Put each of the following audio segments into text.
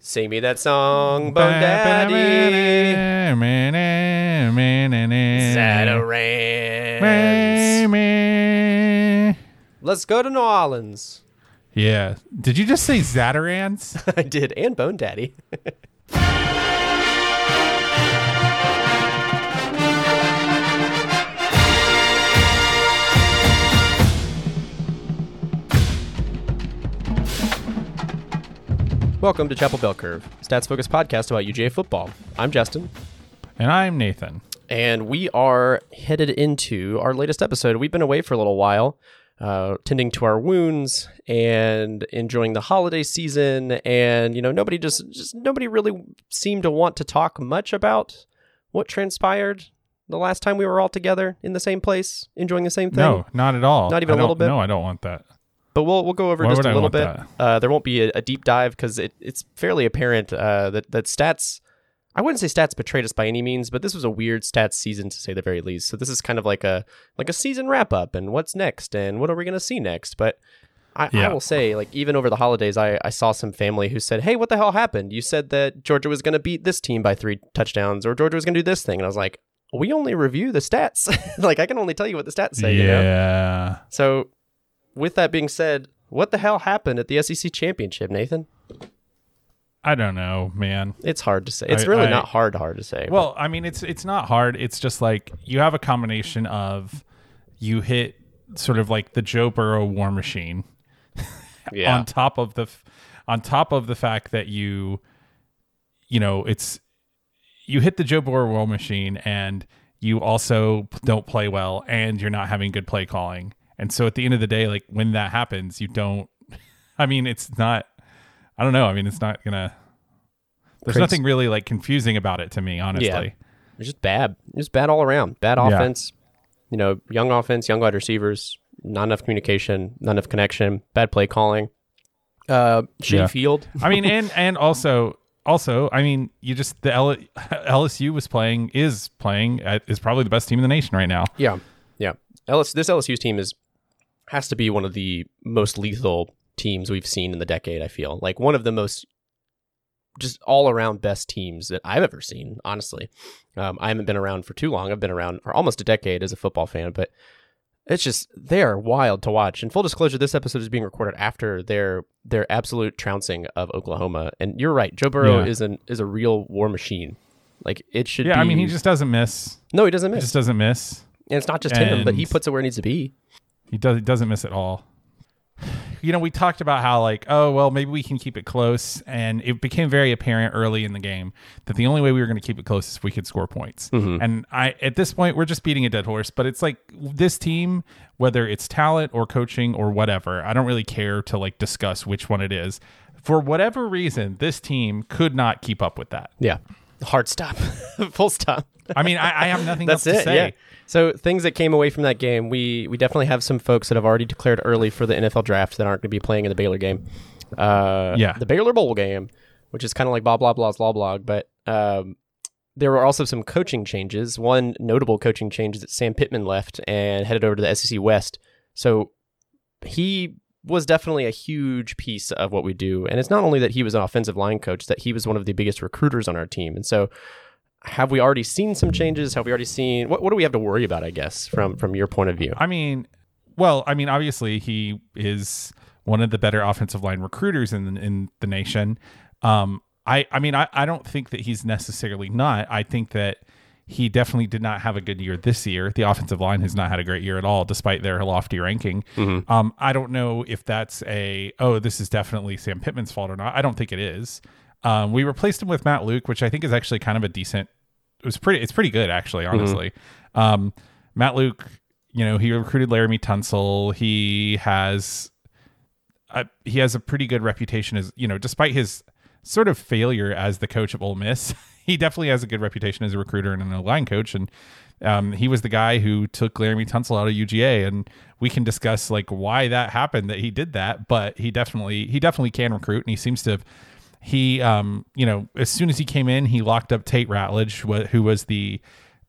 Sing me that song, Bone Daddy. Zatarain's. Let's go to New Orleans. Yeah. Did you just say Zatarain's? I did, and Bone Daddy. Welcome to Chapel Bell Curve, stats focused podcast about UGA football. I'm Justin, and I'm Nathan. and we are headed into our latest episode. We've been away for a little while, uh, tending to our wounds and enjoying the holiday season. And you know, nobody just just nobody really seemed to want to talk much about what transpired the last time we were all together in the same place, enjoying the same thing. No, not at all. Not even I a little bit? No, I don't want that. But we'll we'll go over Why just a I little bit. Uh, there won't be a, a deep dive because it, it's fairly apparent uh, that that stats. I wouldn't say stats betrayed us by any means, but this was a weird stats season to say the very least. So this is kind of like a like a season wrap up and what's next and what are we going to see next. But I, I will say, like even over the holidays, I, I saw some family who said, "Hey, what the hell happened? You said that Georgia was going to beat this team by three touchdowns, or Georgia was going to do this thing," and I was like, "We only review the stats. like I can only tell you what the stats say." You know? yeah. So, with that being said, what the hell happened at the SEC championship, Nathan? I don't know, man. It's hard to say. It's I- really I- not hard hard to say. Well, I mean, it's it's not hard. It's just like you have a combination of you hit sort of like the Joe Burrow war machine yeah, on top of the on top of the fact that you you know it's you hit the Joe Burrow war machine and you also don't play well and you're not having good play calling. And so at the end of the day, like when that happens, you don't. I mean, it's not. I don't know. I mean, it's not gonna. There's Creates- nothing really like confusing about it to me, honestly. Yeah. it's just bad. It's bad all around. Bad offense, Yeah. You know, young offense, young wide receivers, not enough communication, not enough connection, bad play calling. Uh, shitty Yeah. field. I mean, and and also also, I mean, you just the L- LSU was playing is playing is probably the best team in the nation right now. Yeah, yeah. LS, this LSU team is has to be one of the most lethal teams we've seen in the decade. I feel like one of the most just all around best teams that I've ever seen. Honestly, um, I haven't been around for too long. I've been around for almost a decade as a football fan, but it's just they are wild to watch. And full disclosure, this episode is being recorded after their their absolute trouncing of Oklahoma. And you're right, Joe Burrow Yeah. is an is a real war machine. Like it should. Yeah, be, I mean, he just doesn't miss. no, he doesn't He miss. just doesn't miss. and it's not just him, but he puts it where it needs to be. He does he doesn't miss at all. You know, we talked about how like, oh well, maybe we can keep it close, and it became very apparent early in the game that the only way we were going to keep it close is if we could score points. Mm-hmm. And I, at this point, we're just beating a dead horse. But it's like this team, whether it's talent or coaching or whatever, I don't really care to like discuss which one it is. For whatever reason, this team could not keep up with that. Yeah. Hard stop. Full stop. I mean, I, I have nothing That's else to it. say. Yeah. So things that came away from that game, we we definitely have some folks that have already declared early for the NFL draft that aren't going to be playing in the Baylor game. Uh, Yeah. The Baylor Bowl game, which is kind of like blah blah blah's law blog, but um, there were also some coaching changes. One notable coaching change is that Sam Pittman left and headed over to the SEC West. So he was definitely a huge piece of what we do. And it's not only that he was an offensive line coach, that he was one of the biggest recruiters on our team. And so have we already seen some changes? Have we already seen what what do we have to worry about, I guess, from from your point of view? I mean, well, I mean, obviously he is one of the better offensive line recruiters in in the nation. Um, I I mean, I, I don't think that he's necessarily not. I think that he definitely did not have a good year this year. The offensive line has not had a great year at all, despite their lofty ranking. Um, I don't know if that's a oh, this is definitely Sam Pittman's fault or not. I don't think it is. Um, we replaced him with Matt Luke, which I think is actually kind of a decent. It was pretty. It's pretty good actually, honestly. Um, Matt Luke, you know, he recruited Laremy Tunsil. He has, a, he has a pretty good reputation as you know, despite his sort of failure as the coach of Ole Miss, he definitely has a good reputation as a recruiter and an line coach. And um, he was the guy who took Laremy Tunsil out of UGA, and we can discuss like why that happened that he did that. But he definitely he definitely can recruit, and he seems to. have He, um, you know, as soon as he came in, he locked up Tate Ratledge, wh- who was the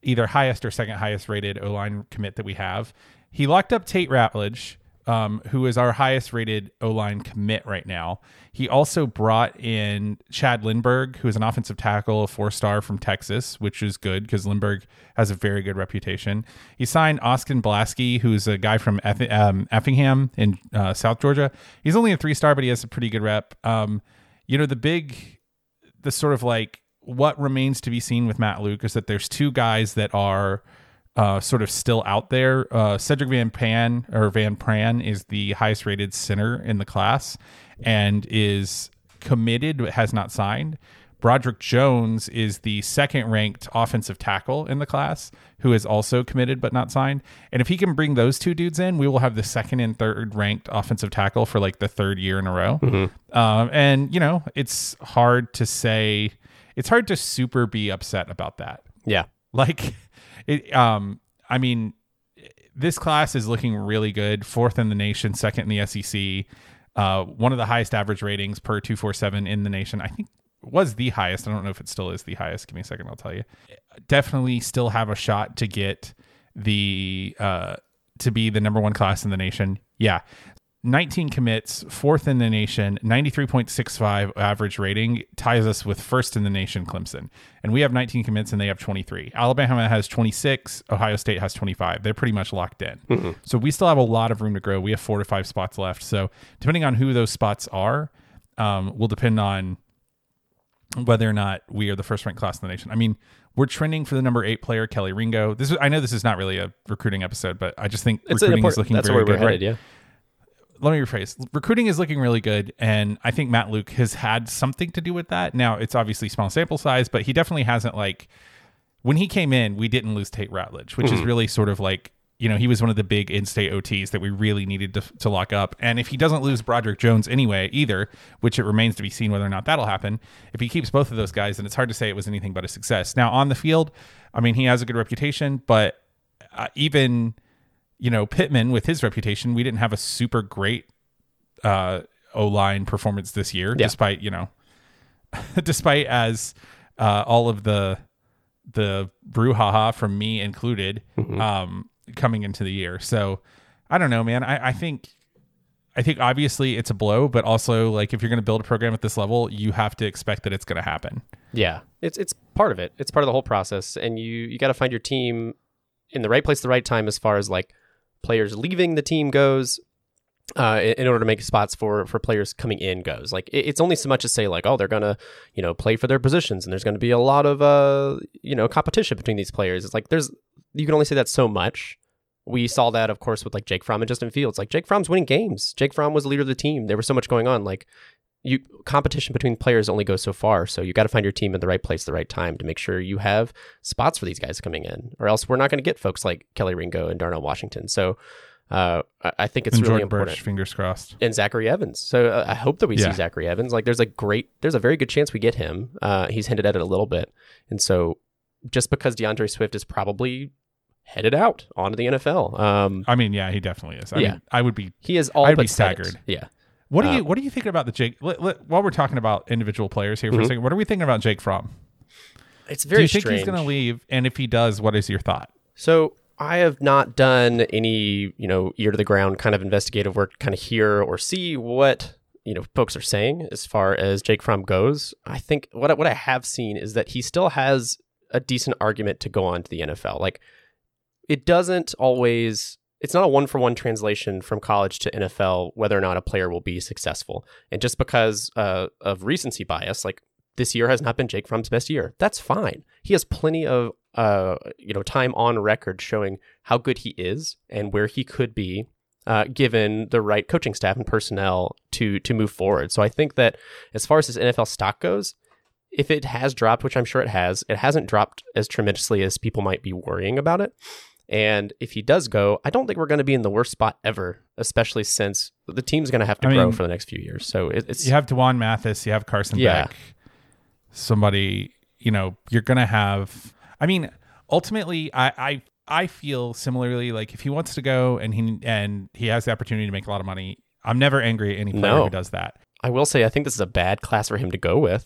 either highest or second highest rated O line commit that we have. he locked up Tate Ratledge, um, who is our highest rated O line commit right now. He also brought in Chad Lindberg, who is an offensive tackle, a four star from Texas, which is good because Lindberg has a very good reputation. He signed Austin Blaske, who's a guy from Eff- um, Effingham in uh, South Georgia. He's only a three star, but he has a pretty good rep. Um, you know, the big, the sort of like what remains to be seen with Matt Luke is that there's two guys that are uh, sort of still out there. Uh, Sedrick Van Pan or Van Pran is the highest rated center in the class and is committed but has not signed. Broderick Jones is the second ranked offensive tackle in the class who is also committed but not signed. And if he can bring those two dudes in, we will have the second and third ranked offensive tackle for like the third year in a row. Um, and, you know, it's hard to say, it's hard to super be upset about that. Yeah. Like, it. Um, I mean, this class is looking really good. Fourth in the nation, second in the SEC. Uh, one of the highest average ratings per two four seven in the nation. I think was the highest. I don't know if it still is the highest. Give me a second, I'll tell you. Definitely still have a shot to get the uh, to be the number one class in the nation. Yeah. 19 commits, fourth in the nation, 93.65 average rating, ties us with first in the nation, Clemson. And we have 19 commits and they have 23. Alabama has 26, Ohio State has 25. They're pretty much locked in. So we still have a lot of room to grow. We have four to five spots left. So depending on who those spots are, um, will depend on whether or not we are the first ranked class in the nation. I mean, we're trending for the number eight player, Kelly Ringo. This is I know this is not really a recruiting episode, but I just think It's recruiting is looking that's very where we're good. headed, yeah. Let me rephrase. Recruiting is looking really good, and I think Matt Luke has had something to do with that. Now it's obviously small sample size, but he definitely hasn't like when he came in, we didn't lose Tate Ratledge, which is hmm. really sort of like you know he was one of the big in-state OTs that we really needed to, to lock up. And if he doesn't lose Broderick Jones anyway, either, which it remains to be seen whether or not that'll happen, if he keeps both of those guys, then it's hard to say it was anything but a success. Now on the field, I mean he has a good reputation, but uh, even you know Pittman with his reputation, we didn't have a super great uh, O line performance this year, Yeah. despite you know, despite as uh, all of the the brouhaha from me included um, coming into the year. So I don't know, man. I, I think I think obviously it's a blow, but also like if you're going to build a program at this level, you have to expect that it's going to happen. Yeah, it's it's part of it. It's part of the whole process, and you you got to find your team in the right place, at the right time, as far as like players leaving the team goes. Uh, in order to make spots for for players coming in goes. Like it- it's only so much as say like oh they're gonna you know play for their positions and there's gonna be a lot of uh you know competition between these players. It's like there's you can only say that so much. We saw that of course with like Jake Fromm and Justin Fields. Like Jake Fromm's winning games. Jake Fromm was the leader of the team. There was so much going on. Like you competition between players only goes so far. So you got to find your team in the right place, the right time to make sure you have spots for these guys coming in, or else we're not going to get folks like Kelly Ringo and Darnell Washington. So uh, I- think it's and really Jordan important. Burch, fingers crossed. And Zachary Evans. So uh, I hope that we Yeah. see Zachary Evans. Like there's a great, there's a very good chance we get him. Uh, he's hinted at it a little bit, and so just because D'Andre Swift is probably headed out onto the NFL, um, I mean, yeah, he definitely is. I Yeah. mean, I would be he is all I'd but be staggered. Yeah. What do Uh, you What do you thinking about the Jake? Let, let- while we're talking about individual players here for Mhm. a second, what are we thinking about Jake Fromm? It's very. Do you think he's going to leave? And if he does, what is your thought? So I have not done any, you know, ear to the ground kind of investigative work, kind of hear or see what you know folks are saying as far as Jake Fromm goes. I think what I, what I have seen is that he still has a decent argument to go on to the NFL. Like it doesn't always. It's not a one for one translation from college to NFL whether or not a player will be successful. And just because uh, of recency bias, like this year has not been Jake Fromm's best year. That's fine. He has plenty of uh, you know time on record showing how good he is and where he could be uh, given the right coaching staff and personnel to to move forward. So I think that as far as his NFL stock goes, if it has dropped, which I'm sure it has, it hasn't dropped as tremendously as people might be worrying about it. And if he does go, I don't think we're going to be in the worst spot ever, especially since the team's going to have to I grow mean, for the next few years. So it, it's You have D'Wan Mathis, you have Carson Yeah. Beck, somebody, you know, you're going to have. I mean, ultimately, I, I I feel similarly. Like if he wants to go and he and he has the opportunity to make a lot of money, I'm never angry at any player No. who does that. I will say I think this is a bad class for him to go with.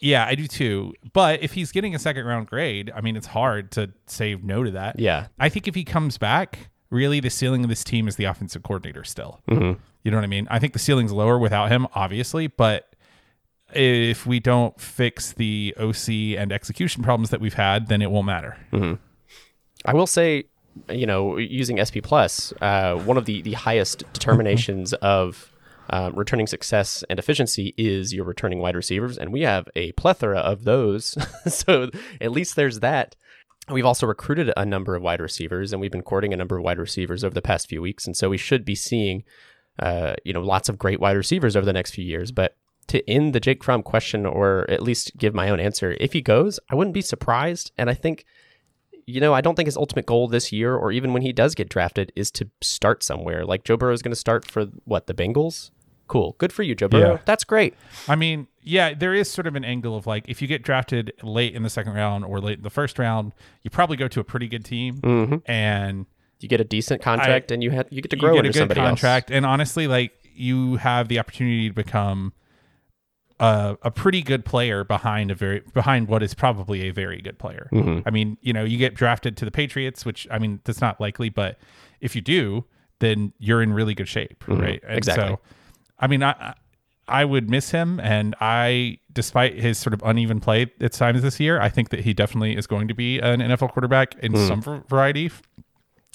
Yeah, I do too. But if he's getting a second round grade, I mean, it's hard to say no to that. Yeah. I think if he comes back, really the ceiling of this team is the offensive coordinator still. Mm-hmm. You know what I mean? I think the ceiling's lower without him, obviously, but if we don't fix the OC and execution problems that we've had, then it won't matter. Mm-hmm. I will say, you know, using SP Plus, uh, one of the the highest determinations of um, returning success and efficiency is your returning wide receivers, and we have a plethora of those. so at least there's that. We've also recruited a number of wide receivers, and we've been courting a number of wide receivers over the past few weeks, and so we should be seeing, uh, you know, lots of great wide receivers over the next few years. But to end the Jake Fromm question, or at least give my own answer, if he goes, I wouldn't be surprised, and I think you know, I don't think his ultimate goal this year, or even when he does get drafted, is to start somewhere. Like Joe Burrow is going to start for what the Bengals. Cool, good for you, Joe Burrow. Yeah. That's great. I mean, yeah, there is sort of an angle of like if you get drafted late in the second round or late in the first round, you probably go to a pretty good team, Mm-hmm. and You get a decent contract, and you have you get to grow you get a good somebody contract. And honestly, like you have the opportunity to become a, a pretty good player behind a very behind what is probably a very good player. Mm-hmm. I mean, you know, you get drafted to the Patriots, which I mean, that's not likely, but if you do, then you're in really good shape, right? And Exactly. So, I mean, I I would miss him, and I, despite his sort of uneven play at times this year, I think that he definitely is going to be an NFL quarterback in some variety.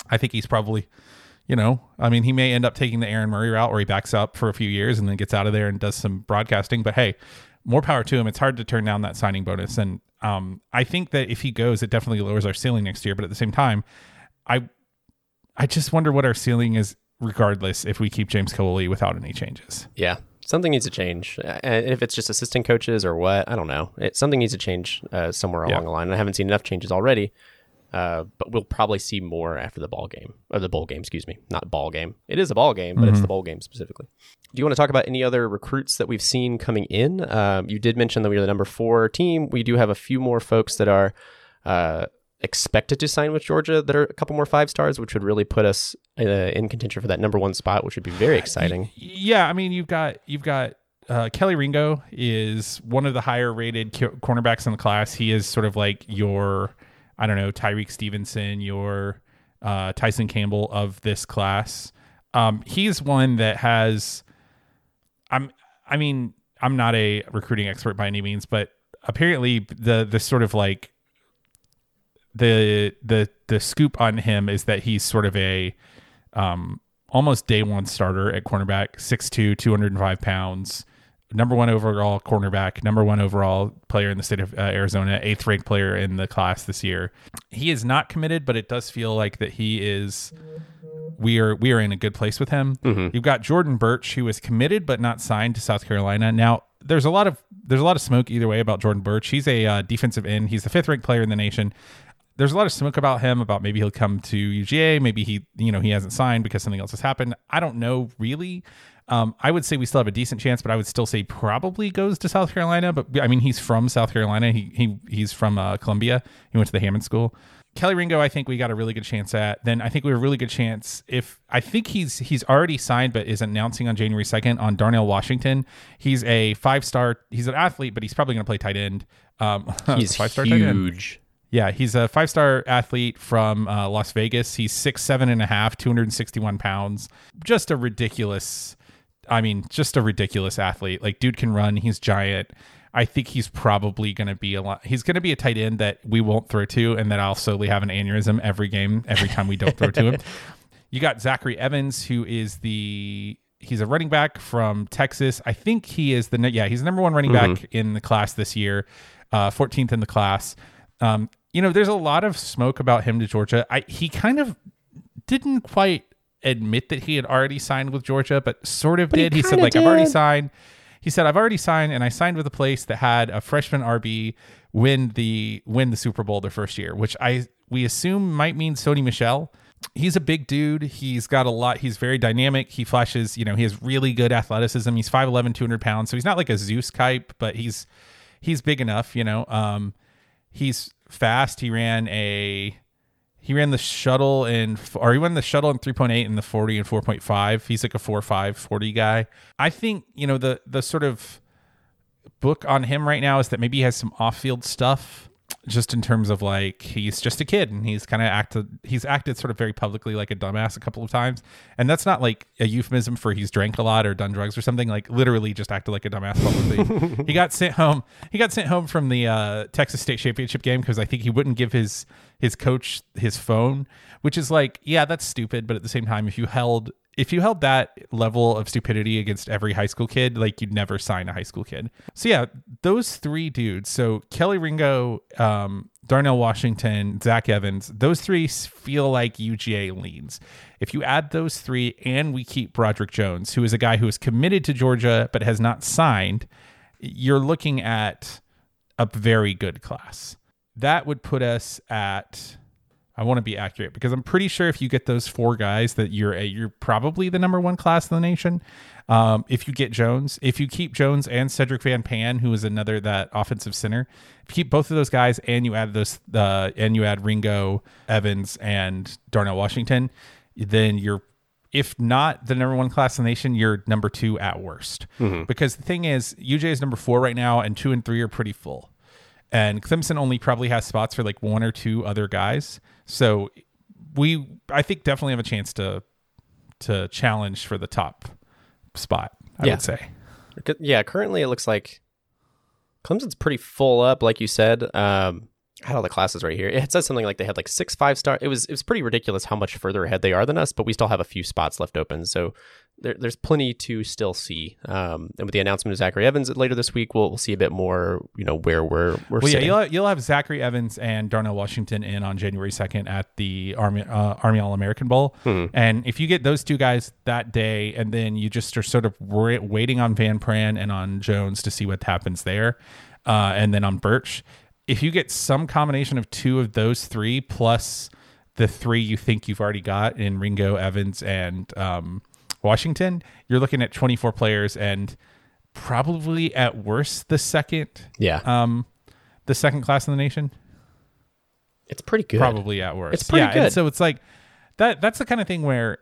I think he's probably, you know, I mean, he may end up taking the Aaron Murray route where he backs up for a few years and then gets out of there and does some broadcasting. But hey, more power to him. It's hard to turn down that signing bonus, and um, I think that if he goes, it definitely lowers our ceiling next year. But at the same time, I, I just wonder what our ceiling is, regardless if we keep James Coley without any changes. Yeah, something needs to change. And if it's just assistant coaches or what, I don't know. It, something needs to change uh, somewhere Yeah. along the line. I haven't seen enough changes already, uh, but we'll probably see more after the ball game or the bowl game. Excuse me, not ball game. It is a ball game, but it's the bowl game specifically. Do you want to talk about any other recruits that we've seen coming in? Um, you did mention that we are the number four team. We do have a few more folks that are. Uh, expected to sign with Georgia that are a couple more five stars, which would really put us uh, in contention for that number one spot, which would be very exciting. Yeah, I mean, you've got you've got uh, Kelly Ringo is one of the higher rated cornerbacks in the class. He is sort of like your, I don't know, Tyrique Stevenson, your uh, Tyson Campbell of this class. Um, he's one that has, I'm, I mean, I'm not a recruiting expert by any means, but apparently the the sort of like the the the scoop on him is that he's sort of a um, almost day one starter at cornerback, 6'2, 205 pounds, number one overall cornerback, number one overall player in the state of uh, Arizona, eighth ranked player in the class this year. He is not committed, but it does feel like that he is. We are we are in a good place with him. You've got Jordan Burch, who is committed but not signed to South Carolina. Now there's a lot of there's a lot of smoke either way about Jordan Burch. He's a uh, defensive end. He's the fifth ranked player in the nation there's a lot of smoke about him about maybe he'll come to UGA, maybe he you know he hasn't signed because something else has happened. I don't know really. Um, I would say we still have a decent chance, but I would still say probably goes to South Carolina. But I mean, he's from South Carolina. He he he's from uh, Columbia. He went to the Hammond School. Kelly Ringo, I think we got a really good chance at. Then I think we have a really good chance if I think he's he's already signed, but is announcing on January second on Darnell Washington. He's a five star. He's an athlete, but he's probably going to play tight end. Um, He's five star huge. Yeah, he's a five star athlete from uh, Las Vegas. He's six, seven and a half, 261 pounds. Just a ridiculous, I mean, just a ridiculous athlete. Like, dude can run. He's giant. I think he's probably going to be a lot. He's going to be a tight end that we won't throw to, and that I'll slowly have an aneurysm every game, every time we don't throw to him. You got Zachary Evans, who is the he's a running back from Texas. I think he is the yeah he's the number one running back in the class this year, uh, 14th in the class. Um, you know, there's a lot of smoke about him to Georgia. I he kind of didn't quite admit that he had already signed with Georgia, but sort of he did. He said kinda like I've already signed. He said I've already signed, and I signed with a place that had a freshman RB win the win the Super Bowl their first year, which I we assume might mean Sony Michel. He's a big dude. He's got a lot. He's very dynamic. He flashes, you know, he has really good athleticism. He's 5'11, 200 pounds. So he's not like a Zeus type, but he's he's big enough, you know. Um, he's fast. He ran a he ran the shuttle in or he ran the shuttle in 3.8 and the 40 and 4.5 he's like a 4 5 40 guy. I think you know the the sort of book on him right now is that maybe he has some off-field stuff just in terms of like he's just a kid and he's kind of acted he's acted sort of very publicly like a dumbass a couple of times. And that's not like a euphemism for he's drank a lot or done drugs or something. Like literally just acted like a dumbass publicly. He got sent home he got sent home from the uh, texas state championship game because i think he wouldn't give his his coach his phone which is like yeah that's stupid but at the same time if you held if you held that level of stupidity against every high school kid, like you'd never sign a high school kid. So yeah, those three dudes. So Kelly Ringo, um, Darnell Washington, Zach Evans, those three feel like UGA leans. If you add those three and we keep Broderick Jones, who is a guy who is committed to Georgia but has not signed, you're looking at a very good class. That would put us at I want to be accurate because I'm pretty sure if you get those four guys that you're a, you're probably the number one class in the nation. Um, if you get Jones, if you keep Jones and Sedrick Van Pan, who is another that offensive center, if you keep both of those guys and you add those uh, and you add Ringo Evans and Darnell Washington, then you're if not the number one class in the nation, you're number two at worst. Mm-hmm. Because the thing is, UJ is number four right now, and two and three are pretty full. And Clemson only probably has spots for like one or two other guys. So we, I think, definitely have a chance to to challenge for the top spot. I Yeah. would say. Yeah, currently it looks like Clemson's pretty full up, like you said. Um, I had all the classes right here. It says something like they had like six five star. It was it was pretty ridiculous how much further ahead they are than us, but we still have a few spots left open. So there, there's plenty to still see. Um, and with the announcement of Zachary Evans later this week, we'll, we'll see a bit more. You know where we're we're Well, yeah, you'll, you'll have Zachary Evans and Darnell Washington in on January 2nd at the Army uh, Army All American Bowl. And if you get those two guys that day, and then you just are sort of wa- waiting on Van Pran and on Jones to see what happens there, uh, and then on Burch, if you get some combination of two of those three plus the three you think you've already got in Ringo, Evans, and um, Washington, you're looking at 24 players and probably at worst the second yeah, um the second class in the nation it's pretty good. probably at worst It's pretty yeah and good. so it's like that that's the kind of thing where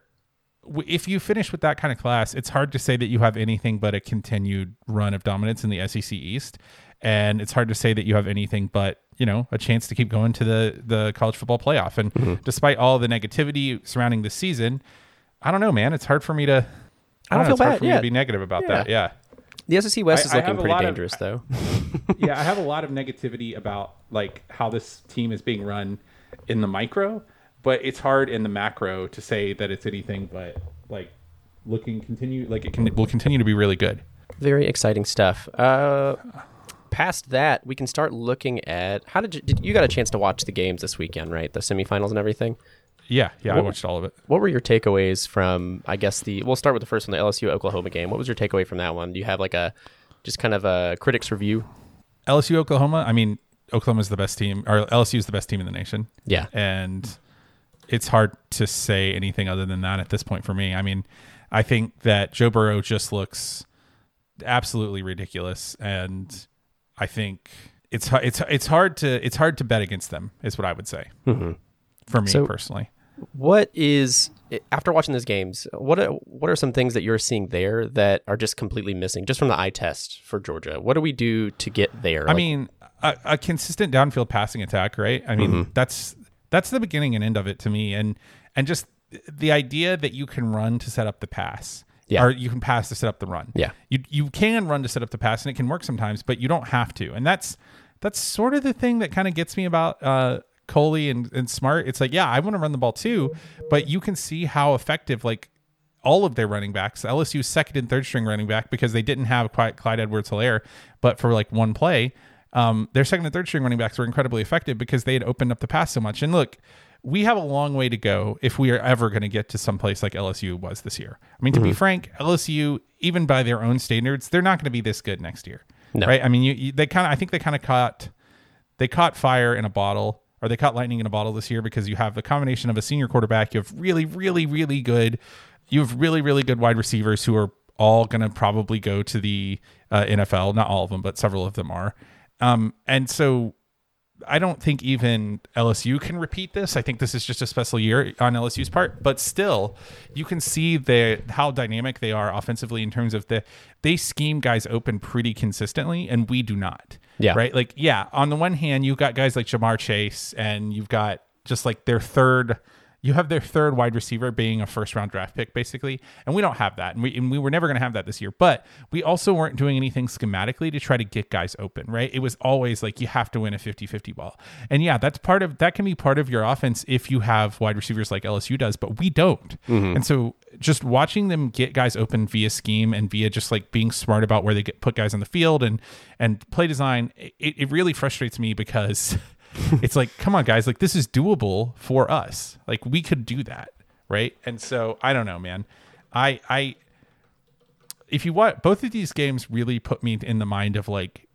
if you finish with that kind of class it's hard to say that you have anything but a continued run of dominance in the SEC East and it's hard to say that you have anything but you know a chance to keep going to the the college football playoff and Mm-hmm. despite all the negativity surrounding the season I don't know man it's hard for me to I don't know, feel it's hard bad, for me yeah. to be negative about that yeah The SEC West I- is looking pretty lot of- dangerous, though. yeah, I have a lot of negativity about like how this team is being run in the micro, but it's hard in the macro to say that it's anything but like looking continue like it can will continue to be really good. Very exciting stuff. Uh, past that, we can start looking at how did you, did you got a chance to watch the games this weekend, right? The semifinals and everything. Yeah, yeah, I watched all of it. What were your takeaways from? I guess the we'll start with the first one, the LSU Oklahoma game. What was your takeaway from that one? Do you have like a just kind of a critics review? LSU Oklahoma, I mean, Oklahoma's the best team or LSU is the best team in the nation. Yeah, and it's hard to say anything other than that at this point for me. I mean, I think that Joe Burrow just looks absolutely ridiculous, and I think it's it's it's hard to it's hard to bet against them. Is what I would say for me Mm-hmm. So- personally. What is after watching those games? What are, what are some things that you're seeing there that are just completely missing, just from the eye test for Georgia? What do we do to get there? I Like, mean, a, a consistent downfield passing attack, right? I mean, Mm-hmm. that's that's the beginning and end of it to me, and and just the idea that you can run to set up the pass, Yeah. or you can pass to set up the run. Yeah. you you can run to set up the pass, and it can work sometimes, but you don't have to, and that's that's sort of the thing that kind of gets me about uh, Coley and and Smart. It's like, yeah, I want to run the ball too, but you can see how effective like all of their running backs, LSU's second and third string running back, because they didn't have quite Clyde Edwards Helaire, but for like one play, um, their second and third string running backs were incredibly effective because they had opened up the pass so much. And look, we have a long way to go if we are ever going to get to some place like LSU was this year. I mean, to be frank, LSU, even by their own standards, they're not going to be this good next year. No. Right? I mean, you, you they kind of, I think they kind of caught, they caught fire in a bottle or they caught lightning in a bottle this year because you have the combination of a senior quarterback, you have really, really, really good, you have really, really good wide receivers who are all going to probably go to the uh, NFL. Not all of them, but several of them are. Um, and so I don't think even LSU can repeat this. I think this is just a special year on LSU's part, but still, you can see the how dynamic they are offensively in terms of the they scheme guys open pretty consistently, and we do not. Yeah. Right. Like, yeah. On the one hand, you've got guys like Ja'Marr Chase, and you've got just like their third you have their third wide receiver being a first round draft pick, basically. And we don't have that. And we, and we were never going to have that this year. But we also weren't doing anything schematically to try to get guys open, right? It was always like you have to win a 50 50 ball. And yeah, that's part of that can be part of your offense if you have wide receivers like LSU does, but we don't. Mm-hmm. And so just watching them get guys open via scheme and via just like being smart about where they get put guys on the field and and play design, it, it really frustrates me because it's like, come on, guys, like this is doable for us. Like we could do that, right? And so I don't know, man. I I if you want both of these games really put me in the mind of like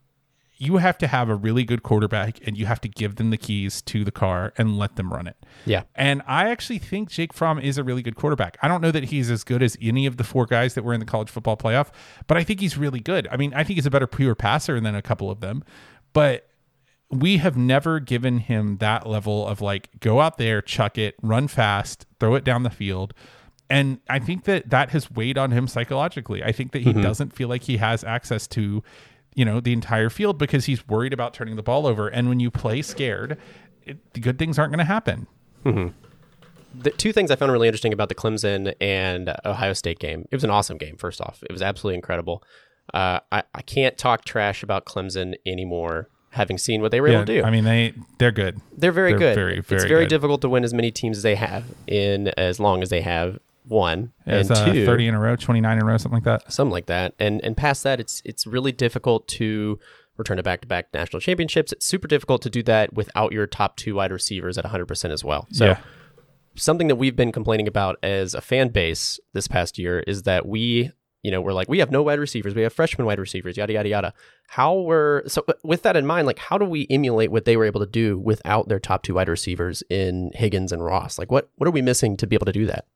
you have to have a really good quarterback and you have to give them the keys to the car and let them run it. Yeah. And I actually think Jake Fromm is a really good quarterback. I don't know that he's as good as any of the four guys that were in the college football playoff, but I think he's really good. I mean, I think he's a better pure passer than a couple of them. But we have never given him that level of like go out there, chuck it, run fast, throw it down the field. And I think that that has weighed on him psychologically. I think that he doesn't feel like he has access to, you know, the entire field because he's worried about turning the ball over. And when you play scared, it, the good things aren't going to happen. the two things I found really interesting about the Clemson and Ohio State game. It was an awesome game. First off, it was absolutely incredible. Uh, I I can't talk trash about Clemson anymore, having seen what they were able to do. I mean, they they're good. they're very they're good. very, very it's very good. difficult to win as many teams as they have in as long as they have. One It's and uh, two, thirty in a row, twenty nine in a row, something like that. something like that. And and past that, it's it's really difficult to return to back to back national championships. It's super difficult to do that without your top two wide receivers at 100 percent as well. So yeah, something that we've been complaining about as a fan base this past year is that we, you know, we're like, we have no wide receivers, we have freshman wide receivers, yada yada yada. How were so with that in mind, like how do we emulate what they were able to do without their top two wide receivers in Higgins and Ross? Like what what are we missing to be able to do that?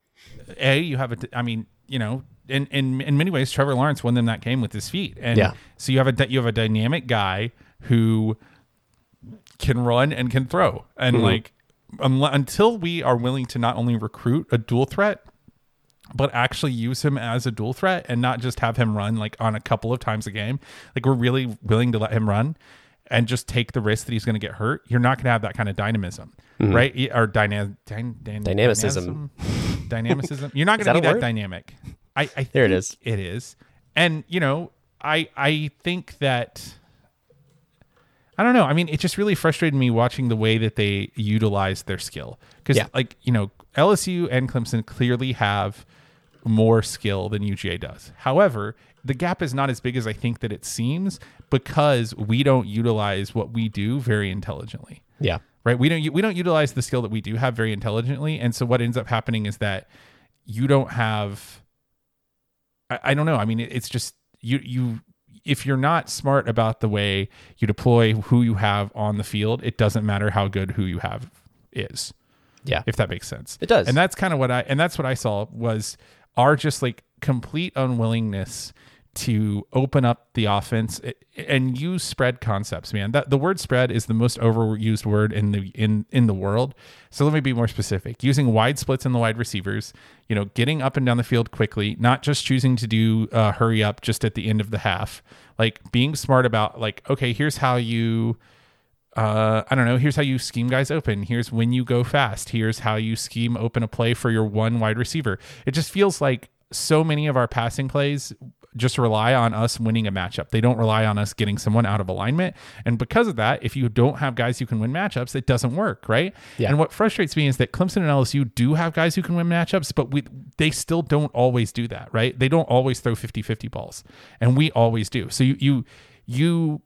a you have a. I mean, you know, in in in many ways, Trevor Lawrence won them that game with his feet, and Yeah. so you have a you have a dynamic guy who can run and can throw, and Mm-hmm. like unle- until we are willing to not only recruit a dual threat. But actually use him as a dual threat and not just have him run like on a couple of times a game. Like we're really willing to let him run and just take the risk that he's going to get hurt. You're not going to have that kind of dynamism, right? Or dyna- dyn- dyn- Mm-hmm. Dynamicism. dynamicism. You're not going to be that word? dynamic. I, I There it is. It is, and you know, I I think that I don't know. I mean, it just really frustrated me watching the way that they utilize their skill because, Yeah. like you know, LSU and Clemson clearly have more skill than UGA does. However, the gap is not as big as I think that it seems because we don't utilize what we do very intelligently Yeah. right we don't we don't utilize the skill that we do have very intelligently and so what ends up happening is that you don't have i, I don't know i mean it, it's just you you if you're not smart about the way you deploy who you have on the field it doesn't matter how good who you have is Yeah. if that makes sense. It does. and that's kind of what i and that's what i saw was our just like complete unwillingness to open up the offense and use spread concepts man. That the word spread is the most overused word in the in in the world. So let me be more specific. Using wide splits in the wide receivers you know getting up and down the field quickly not just choosing to do uh, hurry up just at the end of the half. Like being smart about like okay here's how you uh, I don't know. Here's how you scheme guys open. Here's when you go fast. Here's how you scheme open a play for your one wide receiver. It just feels like so many of our passing plays just rely on us winning a matchup. They don't rely on us getting someone out of alignment. And because of that, if you don't have guys who can win matchups, it doesn't work, right? Yeah. And what frustrates me is that Clemson and LSU do have guys who can win matchups, but we they still don't always do that, right? They don't always throw 50-50 balls. And we always do. So you you you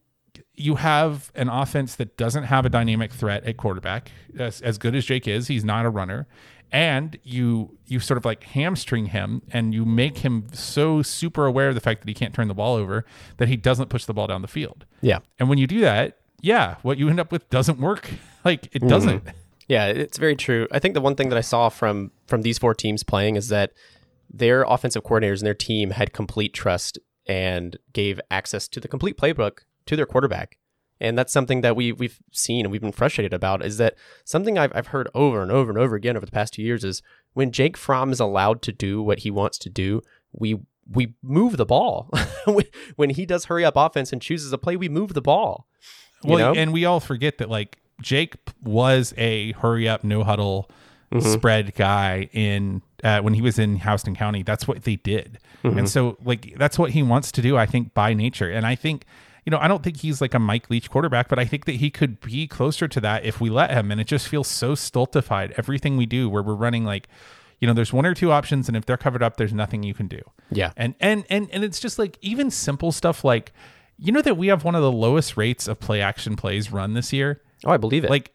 you have an offense that doesn't have a dynamic threat at quarterback. As, as good as Jake is, he's not a runner. And you you sort of like hamstring him and you make him so super aware of the fact that he can't turn the ball over that he doesn't push the ball down the field. Yeah. And when you do that, yeah, what you end up with doesn't work. Like it mm-hmm. doesn't. Yeah, it's very true. I think the one thing that I saw from from these four teams playing is that their offensive coordinators and their team had complete trust and gave access to the complete playbook to their quarterback. And that's something that we we've seen and we've been frustrated about is that something I've I've heard over and over and over again over the past two years is when Jake Fromm is allowed to do what he wants to do, we we move the ball. when he does hurry up offense and chooses a play, we move the ball. Well, know? and we all forget that like Jake was a hurry up no huddle mm-hmm. spread guy in uh, when he was in Houston County. That's what they did, mm-hmm. and so like that's what he wants to do. I think by nature, and I think you know I don't think he's like a Mike Leach quarterback, but I think that he could be closer to that if we let him. And it just feels so stultified. Everything we do, where we're running like you know there's one or two options and if they're covered up there's nothing you can do yeah and and and and it's just like even simple stuff like you know that we have one of the lowest rates of play action plays run this year oh i believe it like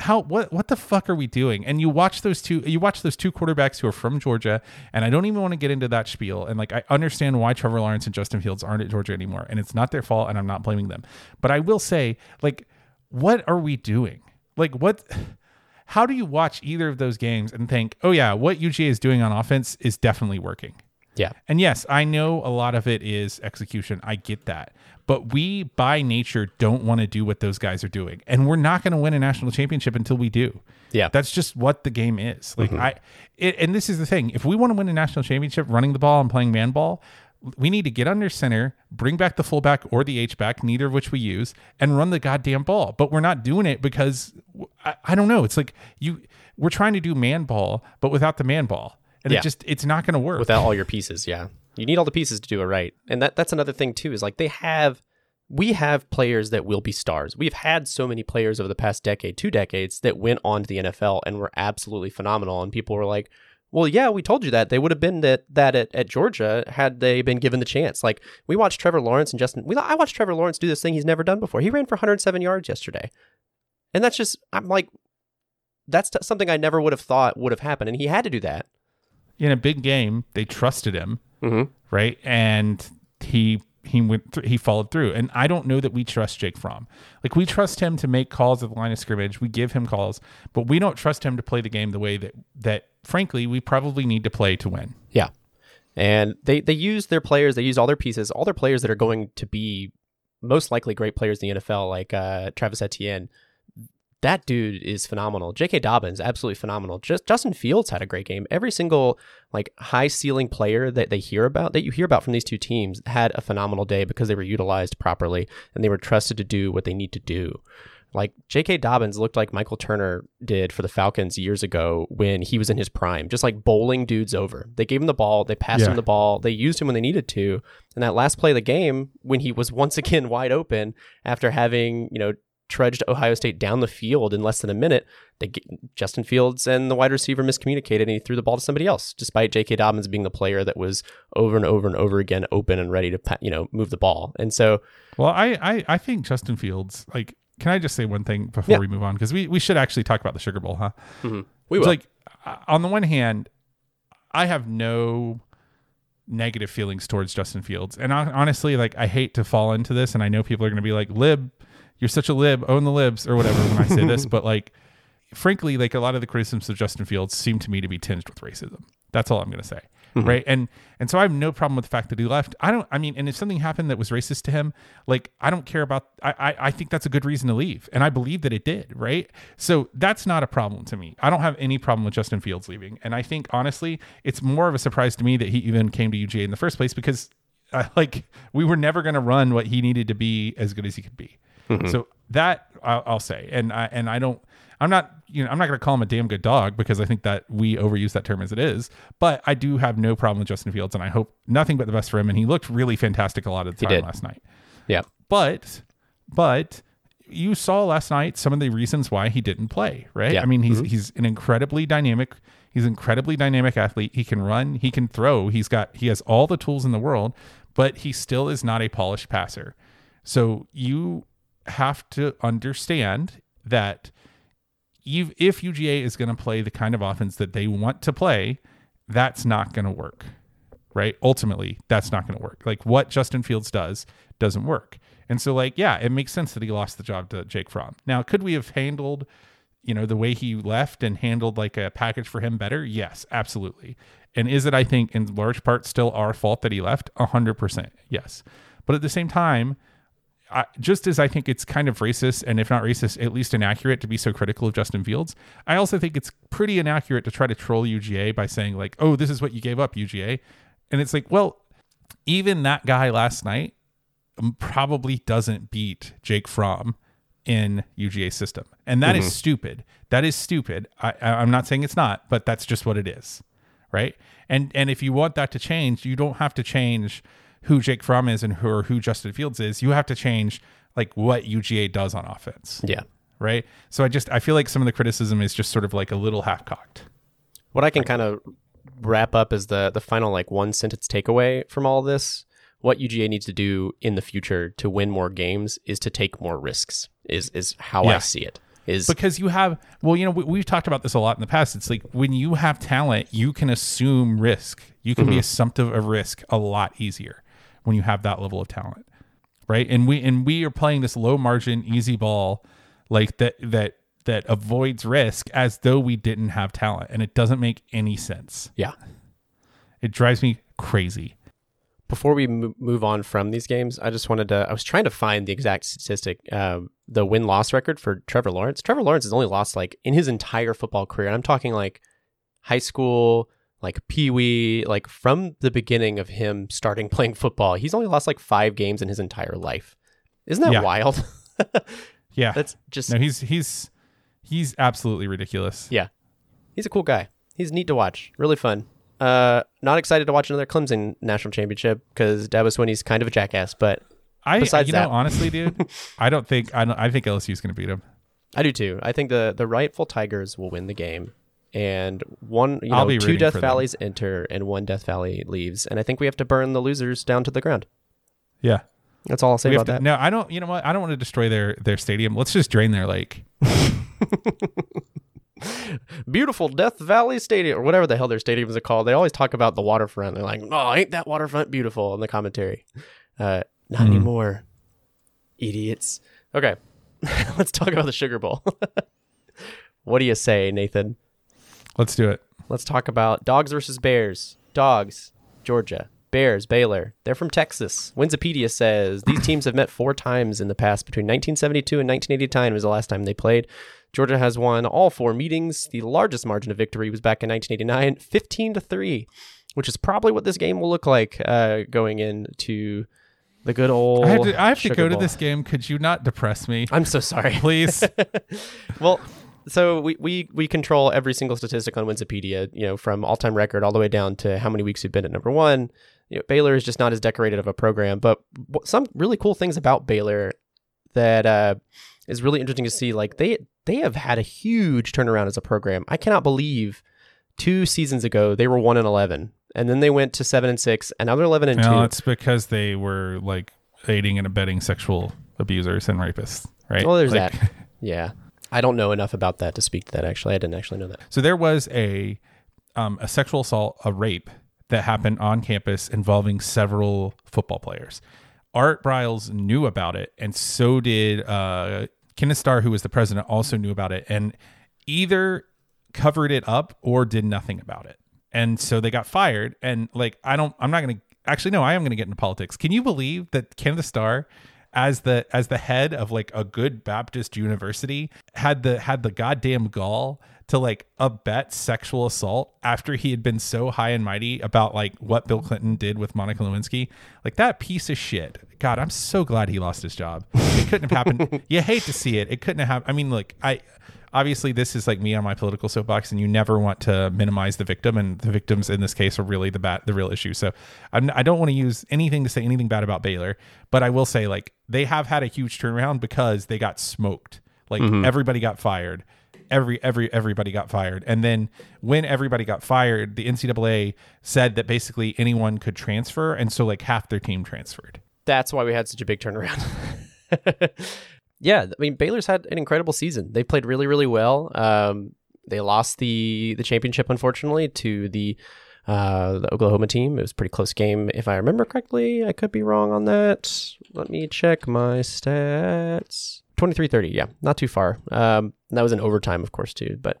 how what what the fuck are we doing? And you watch those two you watch those two quarterbacks who are from georgia and i don't even want to get into that spiel and like i understand why trevor lawrence and justin fields aren't at georgia anymore and it's not their fault and i'm not blaming them. But i will say like what are we doing? Like what how do you watch either of those games and think, oh, yeah, what UGA is doing on offense is definitely working? Yeah. And yes, I know a lot of it is execution. I get that. But we, by nature, don't want to do what those guys are doing. And we're not going to win a national championship until we do. Yeah. That's just what the game is. Like, mm-hmm. I, it, and this is the thing if we want to win a national championship running the ball and playing man ball, we need to get under center, bring back the fullback or the H back, neither of which we use, and run the goddamn ball. But we're not doing it because I, I don't know. It's like you we're trying to do man ball, but without the man ball. And yeah. it just it's not gonna work. Without all your pieces, yeah. You need all the pieces to do it right. And that that's another thing too, is like they have we have players that will be stars. We've had so many players over the past decade, two decades, that went on to the NFL and were absolutely phenomenal. And people were like, well, yeah, we told you that. They would have been that that at, at Georgia had they been given the chance. Like we watched Trevor Lawrence and Justin. We I watched Trevor Lawrence do this thing he's never done before. He ran for 107 yards yesterday, and that's just I'm like, that's something I never would have thought would have happened, and he had to do that. In a big game, they trusted him, mm-hmm. right? And he he went th- he followed through. And I don't know that we trust Jake Fromm. Like we trust him to make calls at the line of scrimmage. We give him calls, but we don't trust him to play the game the way that that frankly we probably need to play to win. Yeah. And they they use their players, they use all their pieces, all their players that are going to be most likely great players in the NFL, like uh, Travis Etienne, that dude is phenomenal. J.K. Dobbins, absolutely phenomenal. Just Justin Fields had a great game. Every single like high ceiling player that they hear about, that you hear about from these two teams, had a phenomenal day because they were utilized properly and they were trusted to do what they need to do. Like J.K. Dobbins looked like Michael Turner did for the Falcons years ago when he was in his prime, just like bowling dudes over. They gave him the ball, they passed yeah. him the ball, they used him when they needed to. And that last play of the game, when he was once again wide open after having, you know, trudged Ohio State down the field in less than a minute. They Justin Fields and the wide receiver miscommunicated, and he threw the ball to somebody else, despite J.K. Dobbins being the player that was over and over and over again open and ready to you know move the ball. And so, well, I I, I think Justin Fields like. Can I just say one thing before yeah. we move on? Because we, we should actually talk about the Sugar Bowl, huh? Mm-hmm. We will. like on the one hand, I have no negative feelings towards Justin Fields. And I, honestly, like I hate to fall into this, and I know people are going to be like, "Lib, you're such a lib, own the libs or whatever when I say this, but like frankly, like a lot of the criticisms of Justin Fields seem to me to be tinged with racism. That's all I'm going to say. Mm-hmm. Right. And, and so I have no problem with the fact that he left. I don't, I mean, and if something happened that was racist to him, like, I don't care about, I, I, I think that's a good reason to leave. And I believe that it did. Right. So that's not a problem to me. I don't have any problem with Justin Fields leaving. And I think honestly, it's more of a surprise to me that he even came to UGA in the first place because uh, like we were never going to run what he needed to be as good as he could be. Mm-hmm. So that I'll, I'll, say, and I and I don't. I'm not, you know, I'm not going to call him a damn good dog because I think that we overuse that term as it is. But I do have no problem with Justin Fields, and I hope nothing but the best for him. And he looked really fantastic a lot of the time last night. Yeah, but but you saw last night some of the reasons why he didn't play, right? Yeah. I mean, he's mm-hmm. he's an incredibly dynamic he's an incredibly dynamic athlete. He can run, he can throw, he's got he has all the tools in the world, but he still is not a polished passer. So you have to understand that if UGA is going to play the kind of offense that they want to play, that's not going to work. Right? Ultimately, that's not going to work. Like what Justin Fields does doesn't work. And so like, yeah, it makes sense that he lost the job to Jake Fromm. Now, could we have handled, you know, the way he left and handled like a package for him better? Yes, absolutely. And is it I think in large part still our fault that he left? 100%. Yes. But at the same time, I, just as I think it's kind of racist, and if not racist, at least inaccurate to be so critical of Justin Fields, I also think it's pretty inaccurate to try to troll UGA by saying, like, oh, this is what you gave up, UGA. And it's like, well, even that guy last night probably doesn't beat Jake Fromm in UGA system. And that mm-hmm. is stupid. That is stupid. I, I'm not saying it's not, but that's just what it is. Right. And and if you want that to change, you don't have to change who Jake Fromm is and who or who Justin Fields is. You have to change like what UGA does on offense. Yeah. Right. So I just I feel like some of the criticism is just sort of like a little half cocked. What I can kind of wrap up is the the final like one sentence takeaway from all this what UGA needs to do in the future to win more games is to take more risks. Is is how yeah. I see it. Is because you have well, you know, we, have talked about this a lot in the past. It's like when you have talent, you can assume risk. You can mm-hmm. be assumptive of risk a lot easier when you have that level of talent, right? And we and we are playing this low margin, easy ball, like that that that avoids risk as though we didn't have talent, and it doesn't make any sense. Yeah, it drives me crazy before we move on from these games, I just wanted to. I was trying to find the exact statistic, uh, the win loss record for Trevor Lawrence. Trevor Lawrence has only lost like in his entire football career. And I'm talking like high school, like pee wee, like from the beginning of him starting playing football. He's only lost like five games in his entire life. Isn't that yeah. wild? yeah, that's just no. He's he's he's absolutely ridiculous. Yeah, he's a cool guy. He's neat to watch. Really fun. Uh, not excited to watch another Clemson national championship because Dabo Swinney's kind of a jackass. But I, besides you that, know, honestly, dude, I don't think I don't, I think LSU's going to beat him. I do too. I think the the rightful Tigers will win the game, and one you know two Death Valleys them. enter and one Death Valley leaves, and I think we have to burn the losers down to the ground. Yeah, that's all I'll say we about to, that. No, I don't. You know what? I don't want to destroy their their stadium. Let's just drain their lake. beautiful Death Valley Stadium or whatever the hell their stadiums are called. They always talk about the waterfront. They're like, "Oh, ain't that waterfront beautiful?" in the commentary. Uh, not mm. anymore, idiots. Okay, let's talk about the Sugar Bowl. what do you say, Nathan? Let's do it. Let's talk about dogs versus bears. Dogs, Georgia. Bears, Baylor. They're from Texas. Winsipedia says these teams have met four times in the past. Between 1972 and 1989 was the last time they played. Georgia has won all four meetings. The largest margin of victory was back in 1989, 15 to 3, which is probably what this game will look like uh, going into the good old. I have to, I have to go Bowl. to this game. Could you not depress me? I'm so sorry. Please. well, so we, we we control every single statistic on Wikipedia, you know, from all time record all the way down to how many weeks we've been at number one. You know, Baylor is just not as decorated of a program, but some really cool things about Baylor that uh, is really interesting to see. Like they they have had a huge turnaround as a program. I cannot believe two seasons ago they were one and eleven, and then they went to seven and six, and now they're eleven and two. It's because they were like aiding and abetting sexual abusers and rapists, right? Well, there's like, that. Yeah, I don't know enough about that to speak to that. Actually, I didn't actually know that. So there was a um, a sexual assault, a rape that happened on campus involving several football players. Art Briles knew about it, and so did uh, Kenneth Starr, who was the president, also knew about it, and either covered it up or did nothing about it. And so they got fired. And like, I don't, I'm not going to actually, no, I am going to get into politics. Can you believe that Kenneth Starr, as the as the head of like a good Baptist university, had the had the goddamn gall to like abet sexual assault after he had been so high and mighty about like what Bill Clinton did with Monica Lewinsky. Like that piece of shit. God, I'm so glad he lost his job. It couldn't have happened. you hate to see it. It couldn't have happened. I mean, like I obviously this is like me on my political soapbox and you never want to minimize the victim and the victims in this case are really the bad the real issue so I'm, i don't want to use anything to say anything bad about baylor but i will say like they have had a huge turnaround because they got smoked like mm-hmm. everybody got fired every every everybody got fired. And then when everybody got fired, the NCAA said that basically anyone could transfer, and so like half their team transferred. That's why we had such a big turnaround. yeah, I mean Baylor's had an incredible season. They played really really well. Um, they lost the the championship unfortunately to the uh, the Oklahoma team. It was a pretty close game, if I remember correctly. I could be wrong on that. Let me check my stats. 23-30, yeah, not too far. Um, that was in overtime, of course, too. But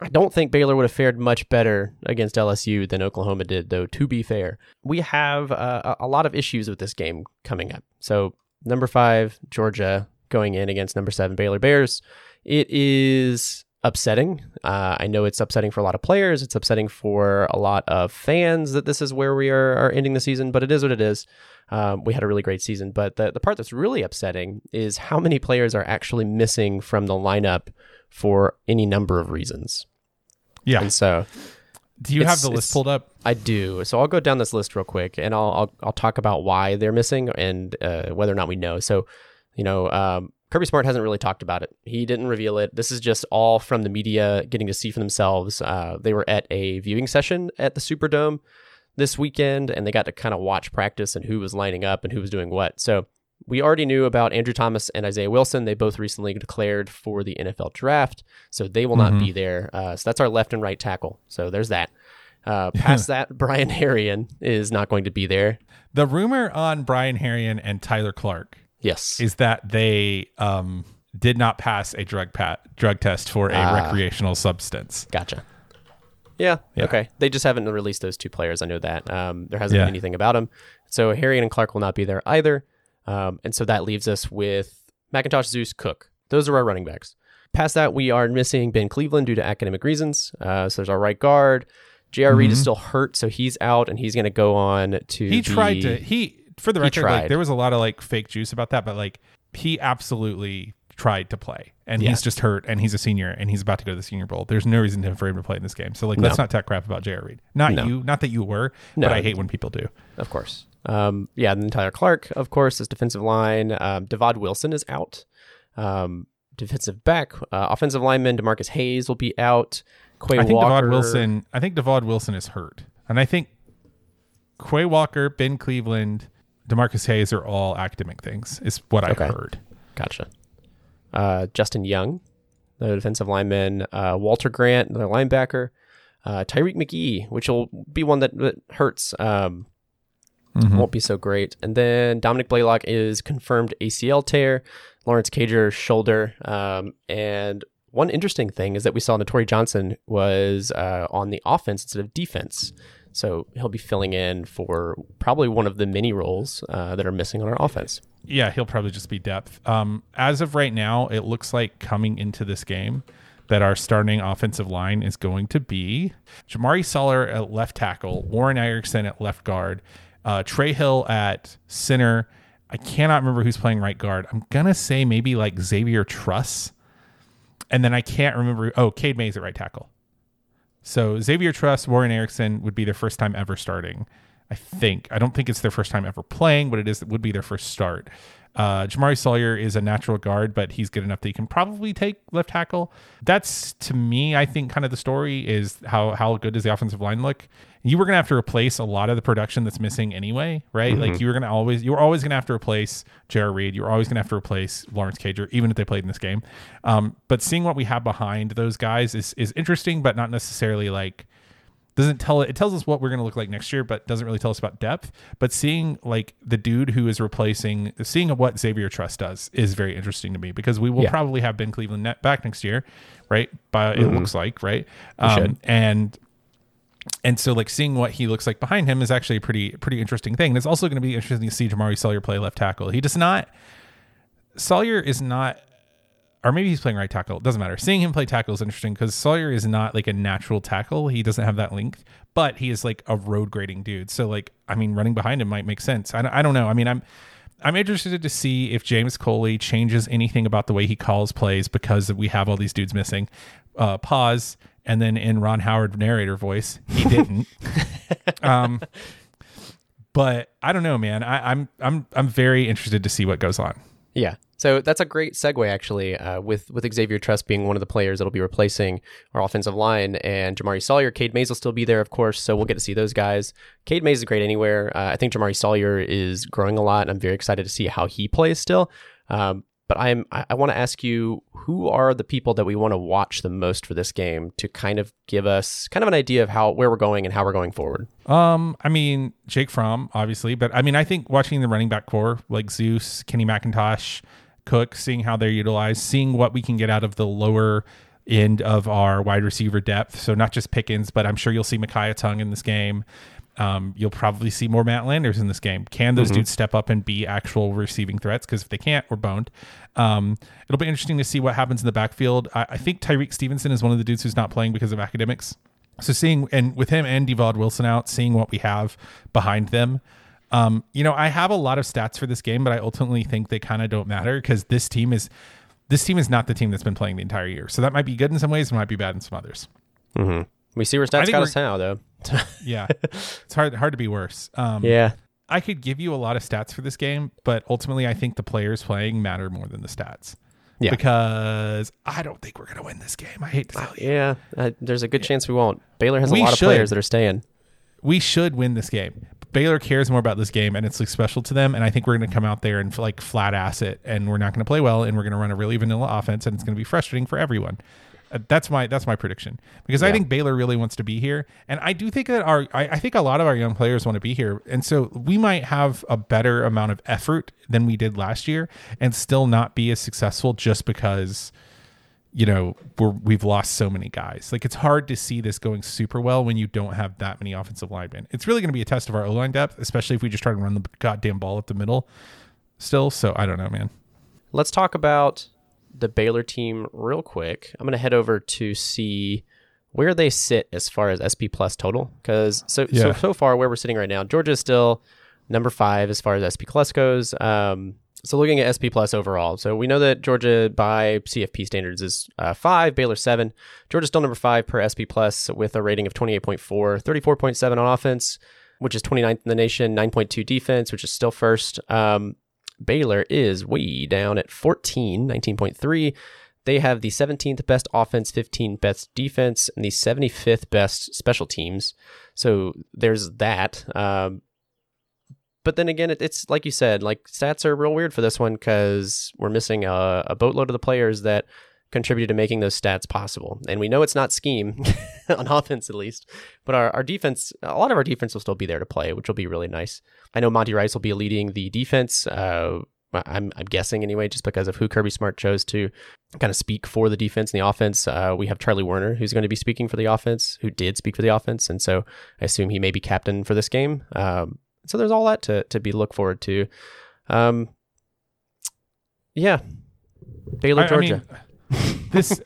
I don't think Baylor would have fared much better against LSU than Oklahoma did, though. To be fair, we have uh, a lot of issues with this game coming up. So number five Georgia going in against number seven Baylor Bears. It is upsetting. Uh, I know it's upsetting for a lot of players. It's upsetting for a lot of fans that this is where we are, are ending the season, but it is what it is. Um, we had a really great season. But the, the part that's really upsetting is how many players are actually missing from the lineup for any number of reasons. Yeah. And so do you have the list pulled up? I do. So I'll go down this list real quick, and I'll I'll, I'll talk about why they're missing and uh, whether or not we know. So, you know, um, Kirby Smart hasn't really talked about it. He didn't reveal it. This is just all from the media getting to see for themselves. Uh, they were at a viewing session at the Superdome this weekend, and they got to kind of watch practice and who was lining up and who was doing what. So we already knew about Andrew Thomas and Isaiah Wilson. They both recently declared for the NFL draft, so they will not Mhm. be there. Uh, so that's our left and right tackle. So there's that. Uh, past that, Brian Herrien is not going to be there. The rumor on Brian Herrien and Tyler Clark Yes. is that they um, did not pass a drug pat drug test for a Ah. recreational substance. Gotcha. Yeah, Yeah. Okay. They just haven't released those two players. I know that. Um, there hasn't Yeah. been anything about them. So Herrien and Clark will not be there either. Um, and so that leaves us with McIntosh, Zeus, Cook. Those are our running backs. Past that, we are missing Ben Cleveland due to academic reasons. Uh, so there's our right guard. J.R. Reed is Mhm. still hurt, so he's out, and he's going to go on to. He tried to he for the record like there was a lot of like fake juice about that, but like he absolutely tried to play and Yeah. he's just hurt and he's a senior and he's about to go to the senior bowl. There's no reason for him to play in this game. So like No. let's not talk crap about J.R. Reed. Not No. you, not that you were, No. but I hate when people do. Of course. Um, yeah, and then Tyler Clark, of course, is defensive line. Um, Divaad Wilson is out. Um, defensive back, uh, offensive lineman D'Marcus Hayes will be out. Quay I think Walker, Divaad Wilson. I think Divaad Wilson is hurt, and I think Quay Walker, Ben Cleveland, D'Marcus Hayes are all academic things. Is what I Okay. heard. Gotcha. Uh, Justin Young, the defensive lineman. Uh, Walter Grant, the linebacker. Uh, Tyrique McGhee, which will be one that, that hurts. Um, Mhm. won't be so great. And then Dominick Blaylock is confirmed ACL tear. Lawrence Cager shoulder. Um, and one interesting thing is that we saw Netori Johnson was uh, on the offense instead of defense. So he'll be filling in for probably one of the many roles uh, that are missing on our offense. Yeah, he'll probably just be depth. Um, as of right now, it looks like coming into this game that our starting offensive line is going to be Jamaree Salyer at left tackle, Warren Ericson at left guard, uh, Trey Hill at center. I cannot remember who's playing right guard. I'm gonna say maybe like Xavier Truss, and then I can't remember. Oh, Cade Mays at right tackle. So Xavier Truss, Warren Ericson would be their first time ever starting. I think. I don't think it's their first time ever playing, but it is would be their first start. Uh, Jamaree Salyer is a natural guard, but he's good enough that he can probably take left tackle. That's to me, I think, kind of the story is how how good does the offensive line look? You were gonna have to replace a lot of the production that's missing anyway, right? Like you were gonna always you were always gonna have to replace Jared Reed. You were always gonna have to replace Lawrence Cager, even if they played in this game. Um, but seeing what we have behind those guys is is interesting, but not necessarily like doesn't tell it. It tells us what we're going to look like next year, but doesn't really tell us about depth. But seeing like the dude who is replacing, seeing what Xavier Truss does is very interesting to me because we will Yeah. probably have Ben Cleveland net back next year, right? But it looks like right, um, and and so like seeing what he looks like behind him is actually a pretty pretty interesting thing. And it's also going to be interesting to see Jamaree Salyer play left tackle. He does not. Salyer is not or maybe he's playing right tackle. It doesn't matter. Seeing him play tackle is interesting because Salyer is not like a natural tackle. He doesn't have that length, but he is like a road grading dude. So like, I mean, running behind him might make sense. I don't, I don't know. I mean, I'm I'm interested to see if James Coley changes anything about the way he calls plays because we have all these dudes missing. Uh, pause, and then in Ron Howard narrator voice, he didn't. um, but I don't know, man. I, I'm I'm I'm very interested to see what goes on. Yeah. So that's a great segue, actually, uh, with with Xavier Truss being one of the players that'll be replacing our offensive line, and Jamaree Salyer, Cade Mays will still be there, of course. So we'll get to see those guys. Cade Mays is great anywhere. Uh, I think Jamaree Salyer is growing a lot. and I'm very excited to see how he plays still. Um, but I'm I, I want to ask you, who are the people that we want to watch the most for this game to kind of give us kind of an idea of how where we're going and how we're going forward? Um, I mean Jake Fromm, obviously, but I mean I think watching the running back core like Zeus, Kenny McIntosh, Cook, seeing how they're utilized, seeing what we can get out of the lower end of our wide receiver depth. So not just Pickens, but I'm sure you'll see Makiya Tongue in this game. Um, you'll probably see more Matt Landers in this game. Can those dudes step up and be actual receiving threats? Because if they can't, we're boned. Um, it'll be interesting to see what happens in the backfield. I, I think Tyrique Stevenson is one of the dudes who's not playing because of academics. So seeing and with him and Divaad Wilson out, seeing what we have behind them. Um, you know, I have a lot of stats for this game, but I ultimately think they kind of don't matter because this team is this team is not the team that's been playing the entire year. So that might be good in some ways, it might be bad in some others. Mm-hmm. We see where stats got us now, though. Yeah, it's hard hard to be worse. Um, yeah. I could give you a lot of stats for this game, but ultimately, I think the players playing matter more than the stats. Yeah. Because I don't think we're going to win this game. I hate to tell you. Yeah. Uh, there's a good chance we won't. Baylor has We a lot of players that are staying. We should win this game. Baylor cares more about this game, and it's like special to them. And I think we're going to come out there and like flat ass it, and we're not going to play well, and we're going to run a really vanilla offense, and it's going to be frustrating for everyone. Uh, that's my that's my prediction because I think Baylor really wants to be here, and I do think that our I, I think a lot of our young players want to be here, and so we might have a better amount of effort than we did last year, and still not be as successful just because you know we're we've lost so many guys. Like it's hard to see this going super well when you don't have that many offensive linemen. It's really going to be a test of our O line depth, especially if we just try to run the goddamn ball up the middle. Still, so I don't know, man. Let's talk about the Baylor team real quick. I'm going to head over to see where they sit as far as SP plus total. Because so, so so far where we're sitting right now, Georgia is still number five as far as SP plus goes. Um, so looking at SP plus overall, so we know that Georgia by CFP standards is uh, five, Baylor seven. Georgia's still number five per SP plus with a rating of 28.4, 34.7 on offense, which is 29th in the nation, 9.2 defense, which is still first. Um, Baylor is way down at 14, 19.3. They have the 17th best offense, 15th best defense, and the 75th best special teams. So there's that. Um, but then again, it, it's like you said, like stats are real weird for this one because we're missing a, a boatload of the players that contributed to making those stats possible. And we know it's not scheme on offense, at least. But our, our defense, a lot of our defense will still be there to play, which will be really nice. I know Monty Rice will be leading the defense. Uh, I'm, I'm guessing anyway, just because of who Kirby Smart chose to kind of speak for the defense and the offense. Uh, we have Charlie Woerner, who's going to be speaking for the offense, who did speak for the offense. And so I assume he may be captain for this game. Um, so there's all that to, to be look forward to. Um, yeah. Baylor, I- I Georgia. mean, this.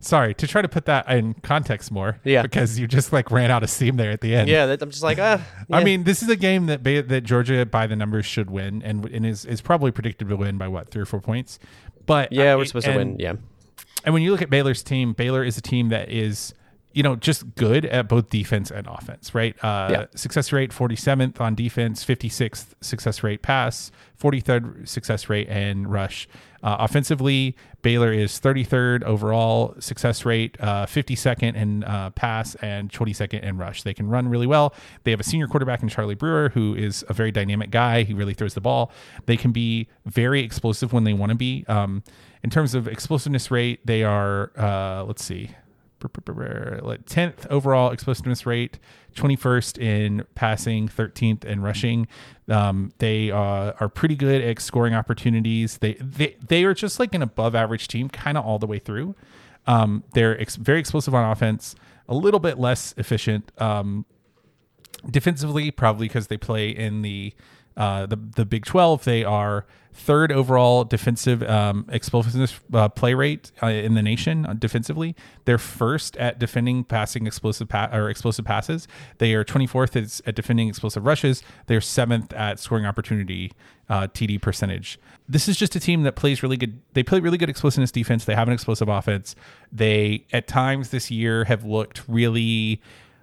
Sorry to try to put that in context more. Yeah. Because you just like ran out of steam there at the end. yeah, I'm just like, ah. I mean, this is a game that Bay- that Georgia by the numbers should win, and and is is probably predicted to win by what three or four points. But yeah, I- we're supposed to win. Yeah. And when you look at Baylor's team, Baylor is a team that is, you know, just good at both defense and offense, right? Uh, Yeah. Success rate 47th on defense, 56th success rate pass, 43rd success rate and rush. Uh, offensively, Baylor is 33rd overall success rate, uh, 52nd in uh, pass, and 22nd in rush. They can run really well. They have a senior quarterback in Charlie Brewer, who is a very dynamic guy. He really throws the ball. They can be very explosive when they want to be. Um, in terms of explosiveness rate, they are, uh, let's see, 10th overall explosiveness rate, 21st in passing, 13th in rushing. Um, they uh, are pretty good at scoring opportunities. They they they are just like an above average team, kind of all the way through. Um, they're ex- very explosive on offense, a little bit less efficient um, defensively, probably because they play in the uh, the the Big Twelve. They are third overall defensive um, explosiveness uh, play rate uh, in the nation uh, defensively. They're first at defending passing explosive pa- or explosive passes. They are 24th at, defending explosive rushes. They're seventh at scoring opportunity uh, TD percentage. This is just a team that plays really good. They play really good explosiveness defense. They have an explosive offense. They at times this year have looked really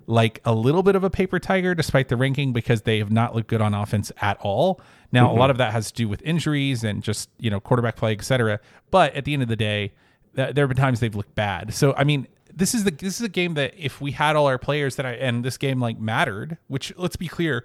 like a little bit of a paper tiger despite the ranking because they have not looked good on offense at all. Now, a mm-hmm. lot of that has to do with injuries and just, you know, quarterback play, et cetera. But at the end of the day, th- there have been times they've looked bad. So, I mean, this is the this is a game that if we had all our players that I and this game like mattered, which let's be clear,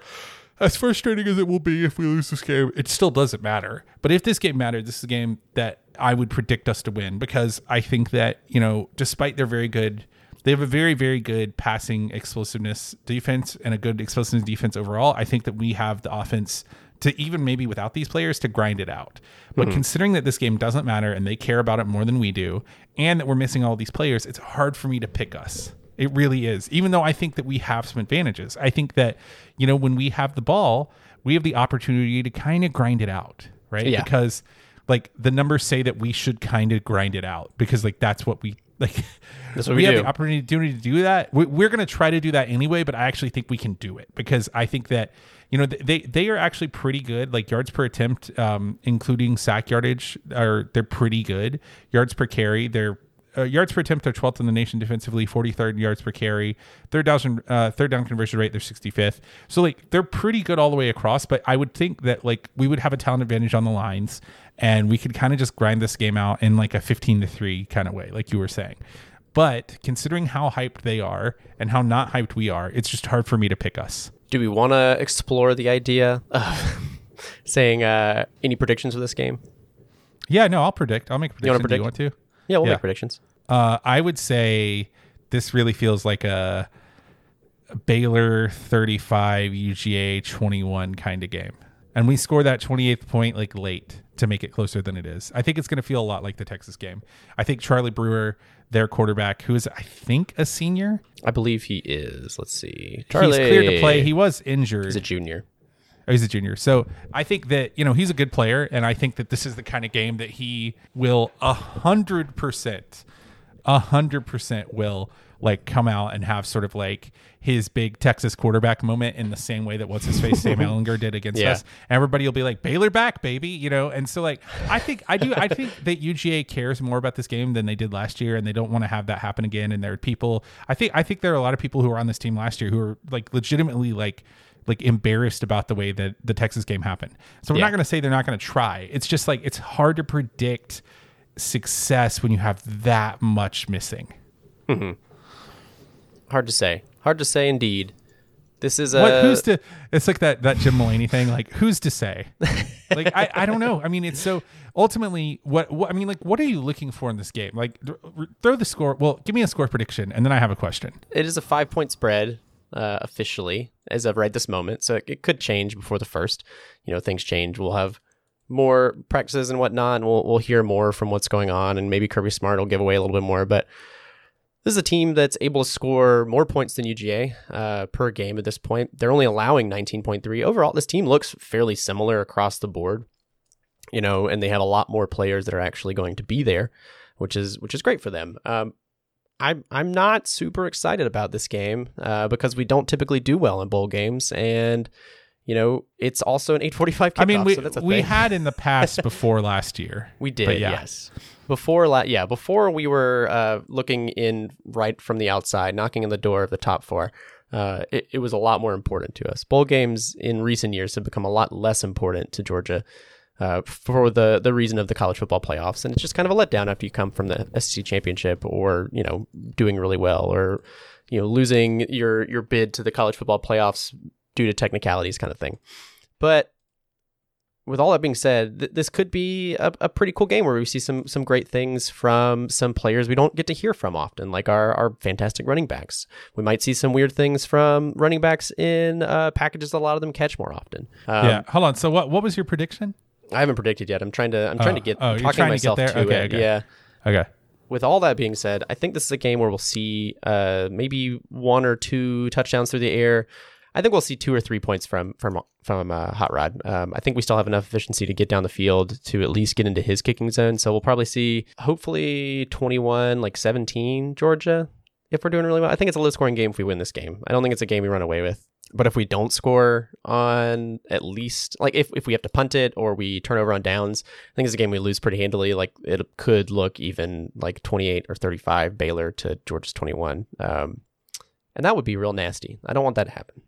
as frustrating as it will be if we lose this game, it still doesn't matter. But if this game mattered, this is a game that I would predict us to win because I think that, you know, despite their very good they have a very, very good passing explosiveness defense and a good explosiveness defense overall. I think that we have the offense to even maybe without these players to grind it out. But mm-hmm. considering that this game doesn't matter and they care about it more than we do, and that we're missing all these players, it's hard for me to pick us. It really is. Even though I think that we have some advantages. I think that, you know, when we have the ball, we have the opportunity to kind of grind it out, right? Yeah. Because like the numbers say that we should kind of grind it out because like that's what we like That's what we, we have do. the opportunity to do that. We- We're going to try to do that anyway, but I actually think we can do it because I think that you know they they are actually pretty good. Like yards per attempt, um, including sack yardage, are they're pretty good. Yards per carry, they're uh, yards per attempt, they're 12th in the nation defensively, 43rd yards per carry. Third down, uh, third down conversion rate, they're 65th. So like they're pretty good all the way across. But I would think that like we would have a talent advantage on the lines, and we could kind of just grind this game out in like a 15 to three kind of way, like you were saying. But considering how hyped they are and how not hyped we are, it's just hard for me to pick us. Do we want to explore the idea of saying uh, any predictions for this game? Yeah, no, I'll predict. I'll make a You wanna prediction. Do you want to? Yeah, we'll Yeah. make predictions. Uh, I would say this really feels like a, Baylor 35, UGA 21 kind of game. And we score that 28th point like late to make it closer than it is. I think it's going to feel a lot like the Texas game. I think Charlie Brewer, their quarterback, who is, I think, a senior, I believe he is. Let's see. Charlie. he's cleared to play. He was injured. He's a junior. Oh, he's a junior. So I think that, you know, he's a good player. And I think that this is the kind of game that he will a hundred percent, a hundred percent will like come out and have sort of like his big Texas quarterback moment in the same way that what's his face Sam Ehlinger did against Yeah. us. Everybody will be like Baylor back, baby, you know. And so like I think I do I think that UGA cares more about this game than they did last year, and they don't want to have that happen again. And there are people I think I think there are a lot of people who were on this team last year who are like legitimately like like embarrassed about the way that the Texas game happened. So we're Yeah. not going to say they're not going to try. It's just like it's hard to predict success when you have that much missing. Mm-hmm. Hard to say. Hard to say indeed. This is a. What who's to it's like that that Jim Mulaney thing like who's to say? like I, I don't know. I mean it's so ultimately what, what I mean like what are you looking for in this game? Like th- throw the score. Well, give me a score prediction and then I have a question. it is a five point spread uh, officially as of right this moment. So it, it could change before the first. You know, things change. We'll have more practices and whatnot, and we'll we'll hear more from what's going on, and maybe Kirby Smart will give away a little bit more. But this is a team that's able to score more points than UGA uh, per game at this point. They're only allowing 19.3 overall. This team looks fairly similar across the board, you know, and they have a lot more players that are actually going to be there, which is which is great for them. Um, I'm I'm not super excited about this game uh, because we don't typically do well in bowl games, and you know it's also an 8:45 kickoff. I mean we so we had in the past before last year. We did, But yeah. yes. Before la- yeah, before we were uh, looking in right from the outside, knocking on the door of the top four. Uh, it, it was a lot more important to us. Bowl games in recent years have become a lot less important to Georgia uh, for the the reason of the college football playoffs, and it's just kind of a letdown after you come from the SEC championship or you know doing really well or you know losing your your bid to the college football playoffs due to technicalities, kind of thing. But with all that being said, th- this could be a, a pretty cool game where we see some some great things from some players we don't get to hear from often, like our our fantastic running backs. We might see some weird things from running backs in uh, packages a lot of them catch more often. Um, yeah. Hold on. So what what was your prediction? I haven't predicted yet. I'm trying to I'm trying Oh, to get oh, I'm talking trying to myself there? to Okay, it. okay. Yeah. Okay. With all that being said, I think this is a game where we'll see uh, maybe one or two touchdowns through the air. I think we'll see two or three points from from from uh, Hot Rod. Um, I think we still have enough efficiency to get down the field to at least get into his kicking zone. So we'll probably see hopefully 21, like 17 Georgia if we're doing really well. I think it's a low scoring game if we win this game. I don't think it's a game we run away with. But if we don't score on at least like if, if we have to punt it or we turn over on downs, I think it's a game we lose pretty handily. Like it could look even like 28 or 35 Baylor to Georgia's 21. Um, and that would be real nasty. I don't want that to happen.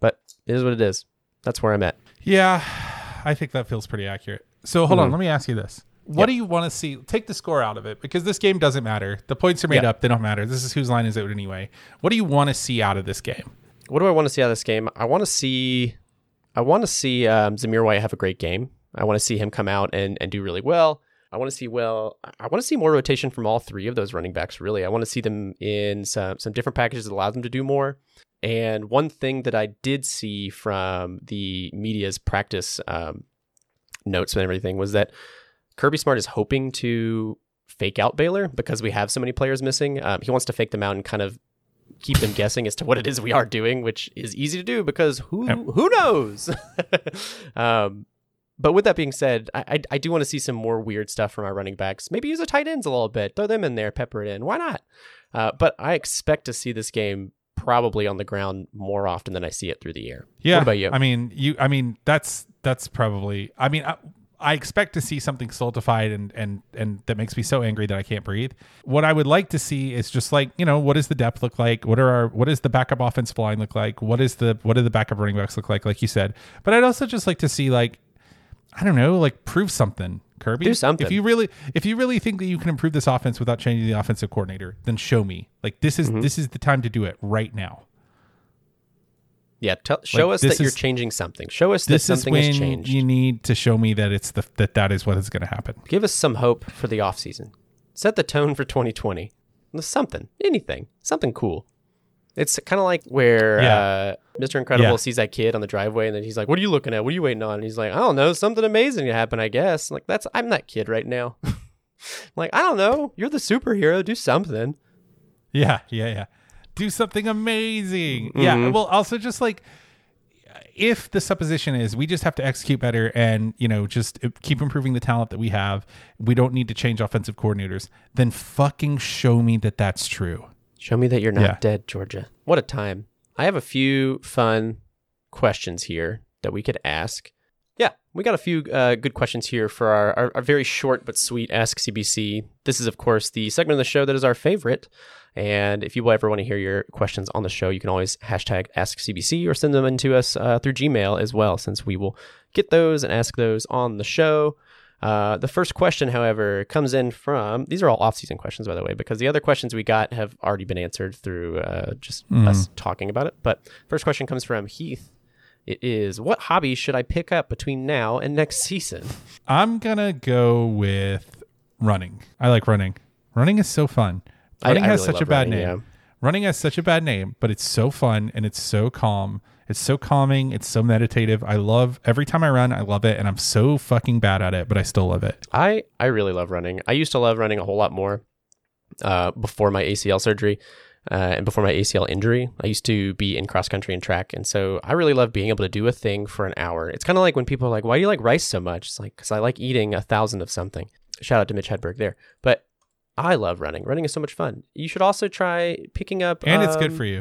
But it is what it is. That's where I'm at. Yeah, I think that feels pretty accurate. So hold on, Mhm. let me ask you this. What Yep. do you want to see? Take the score out of it because this game doesn't matter. The points are made Yeah. up; they don't matter. This is whose line is it anyway. What do you want to see out of this game? What do I want to see out of this game? I want to see, I want to see um, Zamir White have a great game. I want to see him come out and, and do really well. I want to see well. I want to see more rotation from all three of those running backs. Really, I want to see them in some some different packages that allow them to do more. And one thing that I did see from the media's practice um, notes and everything was that Kirby Smart is hoping to fake out Baylor because we have so many players missing. Um, he wants to fake them out and kind of keep them guessing as to what it is we are doing, which is easy to do because who who knows? um, but with that being said, I, I, I do want to see some more weird stuff from our running backs. Maybe use the tight ends a little bit, throw them in there, pepper it in. Why not? Uh, but I expect to see this game probably on the ground more often than I see it through the air. Yeah. What about you? I mean, you. I mean, that's that's probably. I mean, I, I expect to see something stultified and and and that makes me so angry that I can't breathe. What I would like to see is just like you know, what does the depth look like? What are our what does the backup offensive line look like? What is the what do the backup running backs look like? Like you said, but I'd also just like to see like I don't know, like prove something. Kirby, Do something. If you really, if you really think that you can improve this offense without changing the offensive coordinator, then show me. Like this is mm-hmm. this is the time to do it right now. Yeah, tell, show like, us that you're changing something. Show us that This is something when has changed. you need to show me that it's the that that is what is going to happen. Give us some hope for the off season. Set the tone for 2020. Something, anything, something cool. It's kind of like where Yeah. uh, Mr. Incredible Yeah. sees that kid on the driveway, and then he's like, "What are you looking at? What are you waiting on?" And he's like, "I don't know, something amazing to happen, I guess." like that's I'm that kid right now. like I don't know, you're the superhero. Do something. Yeah, yeah, yeah. Do something amazing. Yeah. Mhm. Well, also just like if the supposition is we just have to execute better and you know just keep improving the talent that we have, we don't need to change offensive coordinators. Then fucking show me that that's true. Show me that you're not Yeah. dead, Georgia. What a time. I have a few fun questions here that we could ask. Yeah, we got a few uh, good questions here for our, our, our very short but sweet Ask CBC. This is, of course, the segment of the show that is our favorite. And if you ever want to hear your questions on the show, you can always hashtag Ask CBC or send them in to us uh, through Gmail as well, since we will get those and ask those on the show. Uh, the first question, however, comes in from these are all off-season questions, by the way, because the other questions we got have already been answered through uh, just us talking about it. But first question comes from Heath. It is what hobby should I pick up between now and next season? I'm gonna go with running. I like running. Running is so fun. I- Running I has really such a bad running, name. yeah. Running has such a bad name, but it's so fun and it's so calm. It's so calming. It's so meditative. I love every time I run. I love it, and I'm so fucking bad at it, but I still love it. I I really love running. I used to love running a whole lot more uh, before my ACL surgery uh, and before my ACL injury. I used to be in cross country and track, and so I really love being able to do a thing for an hour. It's kind of like when people are like, "Why do you like rice so much?" It's like because I like eating a thousand of something. Shout out to Mitch Hedberg there, but. I love running. Running is so much fun. You should also try picking up, And it's good um, for you.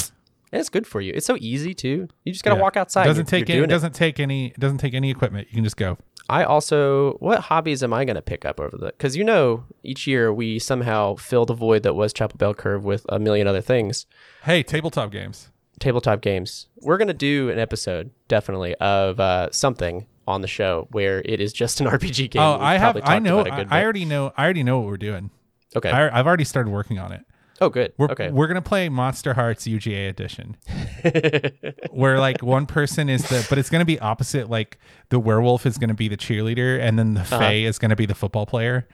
And it's good for you. It's so easy too. You just gotta Yeah. walk outside. It doesn't You're- take you're any, it doing it. doesn't take any it doesn't take any equipment. You can just go. I also, what hobbies am I going to pick up over the? Because you know, each year we somehow fill the void that was Chapel Bell Curve with a million other things. Hey, tabletop games. Tabletop games. We're going to do an episode, definitely, of uh, something on the show where it is just an RPG game. oh, We've I have I know I bit. already know I already know what we're doing. Okay. I, I've already started working on it. oh, good. We're okay. we're gonna play Monsterhearts UGA edition, where like one person is the, but it's gonna be opposite. Like the werewolf is gonna be the cheerleader, and then the fae is gonna be the football player.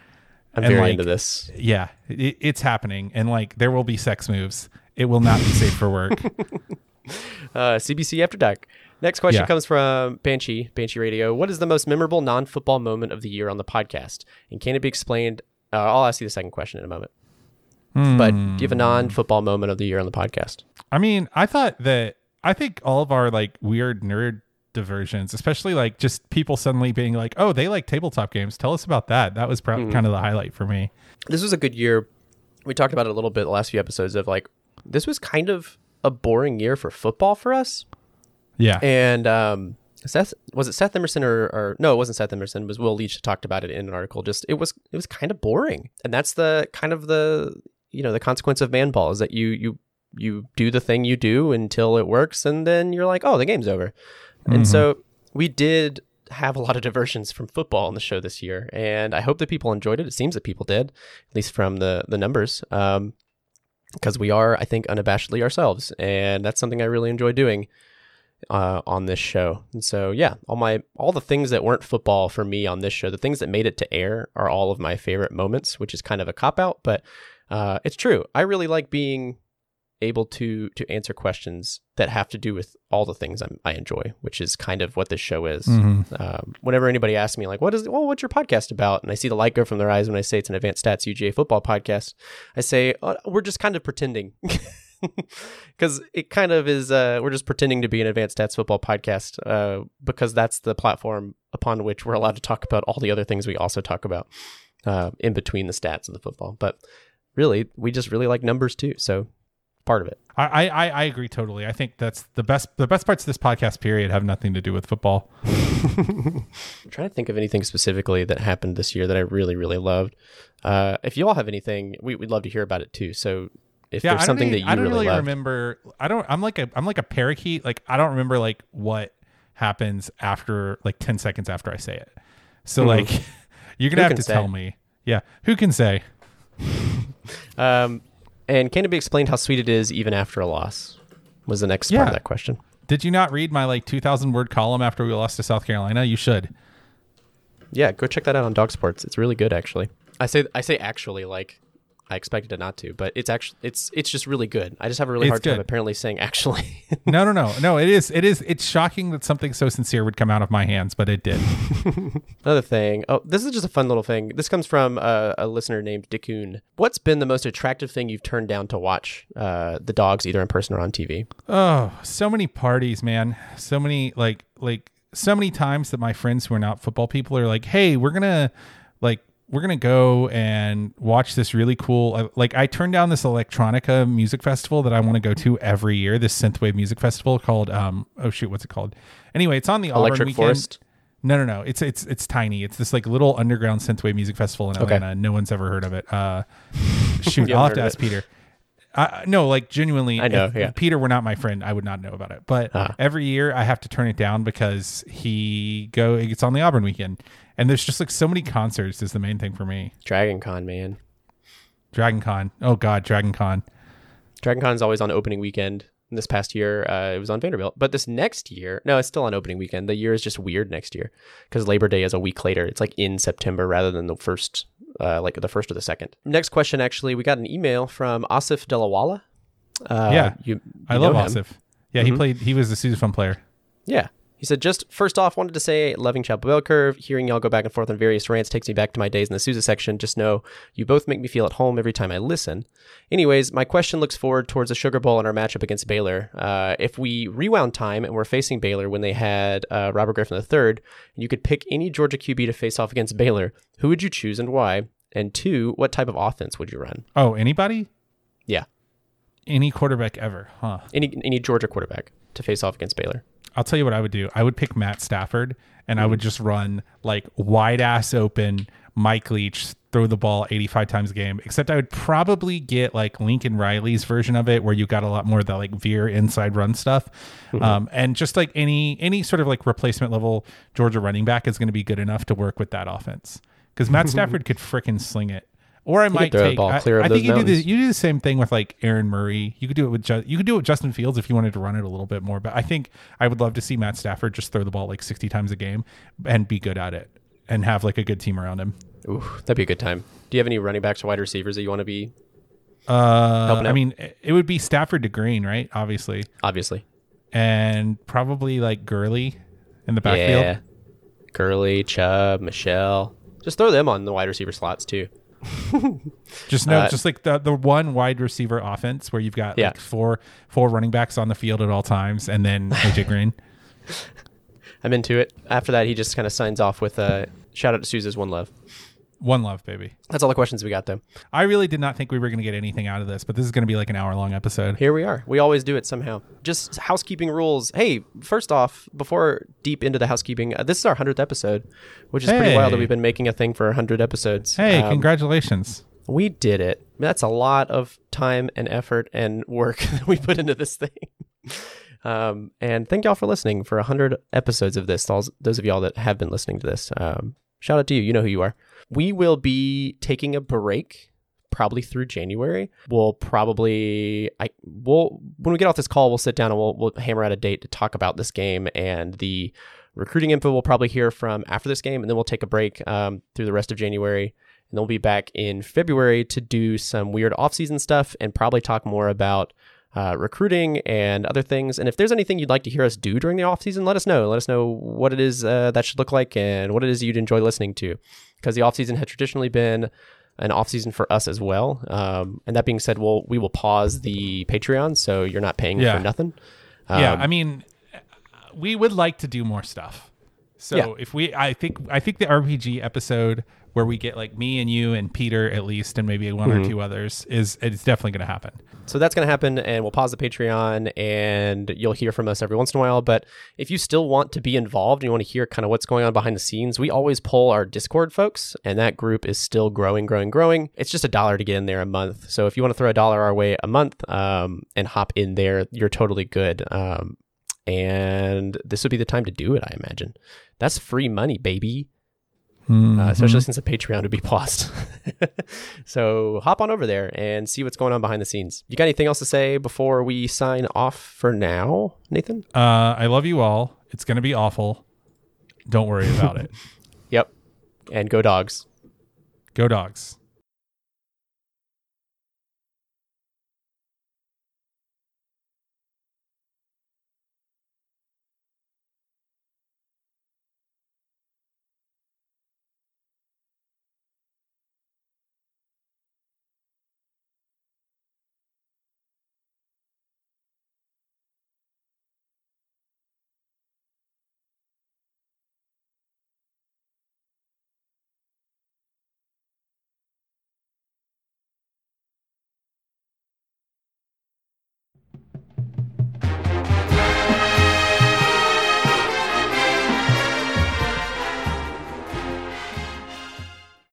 I'm and, very like, into this. Yeah, it, it's happening, and like there will be sex moves. It will not be safe for work. Uh, CBC After Dark. Next question Yeah. comes from Banshee, Banshee Radio. What is the most memorable non football moment of the year on the podcast? And can it be explained? Uh, I'll ask you the second question in a moment. But do you have a non football moment of the year on the podcast? I mean, I thought that I think all of our like weird nerd diversions, especially like just people suddenly being like, "Oh, they like tabletop games." Tell us about that. That was probably kind of the highlight for me. This was a good year. We talked about it a little bit the last few episodes of like, this was kind of a boring year for football for us. Yeah, And um, Seth was it Seth Emerson or, or no, it wasn't Seth Emerson. It was Will Leitch talked about it in an article. Just it was it was kind of boring, and that's the kind of the you know the consequence of man ball is that you you you do the thing you do until it works, and then you're like, oh, the game's over. And so we did have a lot of diversions from football on the show this year, and I hope that people enjoyed it. It seems that people did, at least from the the numbers. Um, because we are, I think, unabashedly ourselves, and that's something I really enjoy doing uh, on this show. And so, yeah, all my all the things that weren't football for me on this show, the things that made it to air, are all of my favorite moments, which is kind of a cop out, but uh, it's true. I really like being able to to answer questions that have to do with all the things I'm, i enjoy, which is kind of what this show is. Mm-hmm. Um, whenever anybody asks me like, "What is? Well, what's your podcast about?" and I see the light go from their eyes when I say it's an Advanced Stats UGA football podcast, I say oh, we're just kind of pretending. Because it kind of is, uh, we're just pretending to be an advanced stats football podcast uh, because that's the platform upon which we're allowed to talk about all the other things we also talk about uh, in between the stats of the football. But really, we just really like numbers too. So part of it. I, I I agree totally. I think that's the best the best parts of this podcast period have nothing to do with football. I'm trying to think of anything specifically that happened this year that I really really loved. Uh, if you all have anything, we, would love to hear about it too. So if yeah, there's something really, that you I don't really, really remember. I don't. I'm like a I'm like a parakeet. Like I don't remember like what happens after like ten seconds after I say it. So Mhm. like you're gonna Who have to say? tell me. Yeah, who can say? um, and can it be explained how sweet it is even after a loss? Was the next part of that question. Did you not read my like 2,000 word column after we lost to South Carolina? You should. Yeah, go check that out on DawgSports. It's really good, actually. I say I say actually like I expected it not to, but it's actually it's it's just really good. I just have a really It's hard time apparently saying actually. No, no, no, no. It is. It is. It's shocking that something so sincere would come out of my hands, but it did. Another thing. Oh, this is just a fun little thing. This comes from uh, a listener named Dickoon. What's been the most attractive thing you've turned down to watch uh, the dogs either in person or on TV? Oh, so many parties, man. So many like like so many times that my friends who are not football people are like, "Hey, we're going to like we're going to go and watch this really cool uh, like I turned down this electronica music festival that I want to go to every year, this synthwave music festival called um oh shoot, what's it called? Anyway, it's on the Auburn Electric weekend. Forest. No, no, no. It's it's it's tiny. It's this like little underground synthwave music festival in Okay. Atlanta. No one's ever heard of it. Uh, shoot, I'll have to ask Peter. I, no, like genuinely, I know, if, yeah. Peter were not my friend, I would not know about it. But Ah. every year I have to turn it down because he go. It's on the Auburn weekend, and there's just like so many concerts. Is the main thing for me. Dragon Con, man. Dragon Con. Oh God, Dragon Con. Dragon Con is always on opening weekend. This past year, uh, it was on Vanderbilt. But this next year, no, it's still on opening weekend. The year is just weird next year because Labor Day is a week later. It's like in September rather than the first, uh, like the first or the second. Next question, actually, we got an email from Asif Delawala. Uh, Yeah, you, I love him. Asif. Yeah, he Mhm. played. He was the sousaphone player. Yeah. He said, just first off, wanted to say, loving Chapel Bell Curve. Hearing y'all go back and forth on various rants takes me back to my days in the Sousa section. Just know you both make me feel at home every time I listen. Anyways, my question looks forward towards the Sugar Bowl and our matchup against Baylor. Uh, if we rewound time and we're facing Baylor when they had uh, Robert Griffin III, and you could pick any Georgia QB to face off against Baylor, who would you choose and why? And two, what type of offense would you run? Oh, anybody? Yeah. Any quarterback ever? Huh. Any any Georgia quarterback to face off against Baylor. I'll tell you what I would do. I would pick Matt Stafford and I would just run like wide ass open Mike Leach, throw the ball 85 times a game. Except I would probably get like Lincoln Riley's version of it where you got a lot more of that like veer inside run stuff. Um, and just like any any sort of like replacement level Georgia running back is going to be good enough to work with that offense. Because Matt Stafford could frickin' sling it. Or I might throw the take. ball I, I think you do the you do the same thing with like Aaron Murray. You could do it with Ju- you could do it with Justin Fields if you wanted to run it a little bit more. But I think I would love to see Matt Stafford just throw the ball like sixty times a game and be good at it and have like a good team around him. Ooh, that'd be a good time. Do you have any running backs or wide receivers that you want to be? Uh, I mean, it would be Stafford to Green, right? Obviously, Obviously. and probably like Gurley in the backfield. Yeah. Gurley, Chubb, Michel. Just throw them on the wide receiver slots too. Just no, Uh, just like the the one wide receiver offense where you've got Yeah. like four four running backs on the field at all times, and then AJ Green. I'm into it. After that, he just kind of signs off with a shout out to Sousa's One Love. One love, baby. That's all the questions we got, though. I really did not think we were going to get anything out of this, but this is going to be like an hour long episode. Here we are. We always do it somehow. Just housekeeping rules. Hey, first off, before deep into the housekeeping, uh, this is our 100th episode, which is pretty wild that we've been making a thing for 100 episodes. Hey, Um, congratulations. We did it. That's a lot of time and effort and work that we put into this thing. Um, and thank y'all for listening for 100 episodes of this. All, those of y'all that have been listening to this, um, shout out to you. You know who you are. We will be taking a break probably through January. We'll probably I we'll when we get off this call, we'll sit down and we'll we'll hammer out a date to talk about this game and the recruiting info. We'll probably hear from after this game, and then we'll take a break um, through the rest of January, and then we'll be back in February to do some weird off-season stuff and probably talk more about uh, recruiting and other things. And if there's anything you'd like to hear us do during the off season, let us know. Let us know what it is uh, that should look like and what it is you'd enjoy listening to. Because the off season had traditionally been an off season for us as well. Um, and that being said, we'll we will pause the Patreon, so you're not paying Yeah. for nothing. yeah, Um, I mean, we would like to do more stuff. So Yeah. if we, I think, I think the RPG episode where we get like me and you and Peter at least, and maybe one Mm-hmm. or two others, is it's definitely going to happen. So that's going to happen, and we'll pause the Patreon, and you'll hear from us every once in a while. But if you still want to be involved and you want to hear kind of what's going on behind the scenes, we always pull our Discord folks, and that group is still growing, growing, growing. It's just a dollar to get in there a month. So if you want to throw a dollar our way a month um, and hop in there, you're totally good. Um, and this would be the time to do it, I imagine. That's free money, baby. Uh, especially since the Patreon would be paused. so hop on over there and see what's going on behind the scenes. You got anything else to say before we sign off for now, Nathan? Uh, I love you all. It's going to be awful. Don't worry about it. Yep. And go dogs. Go dogs.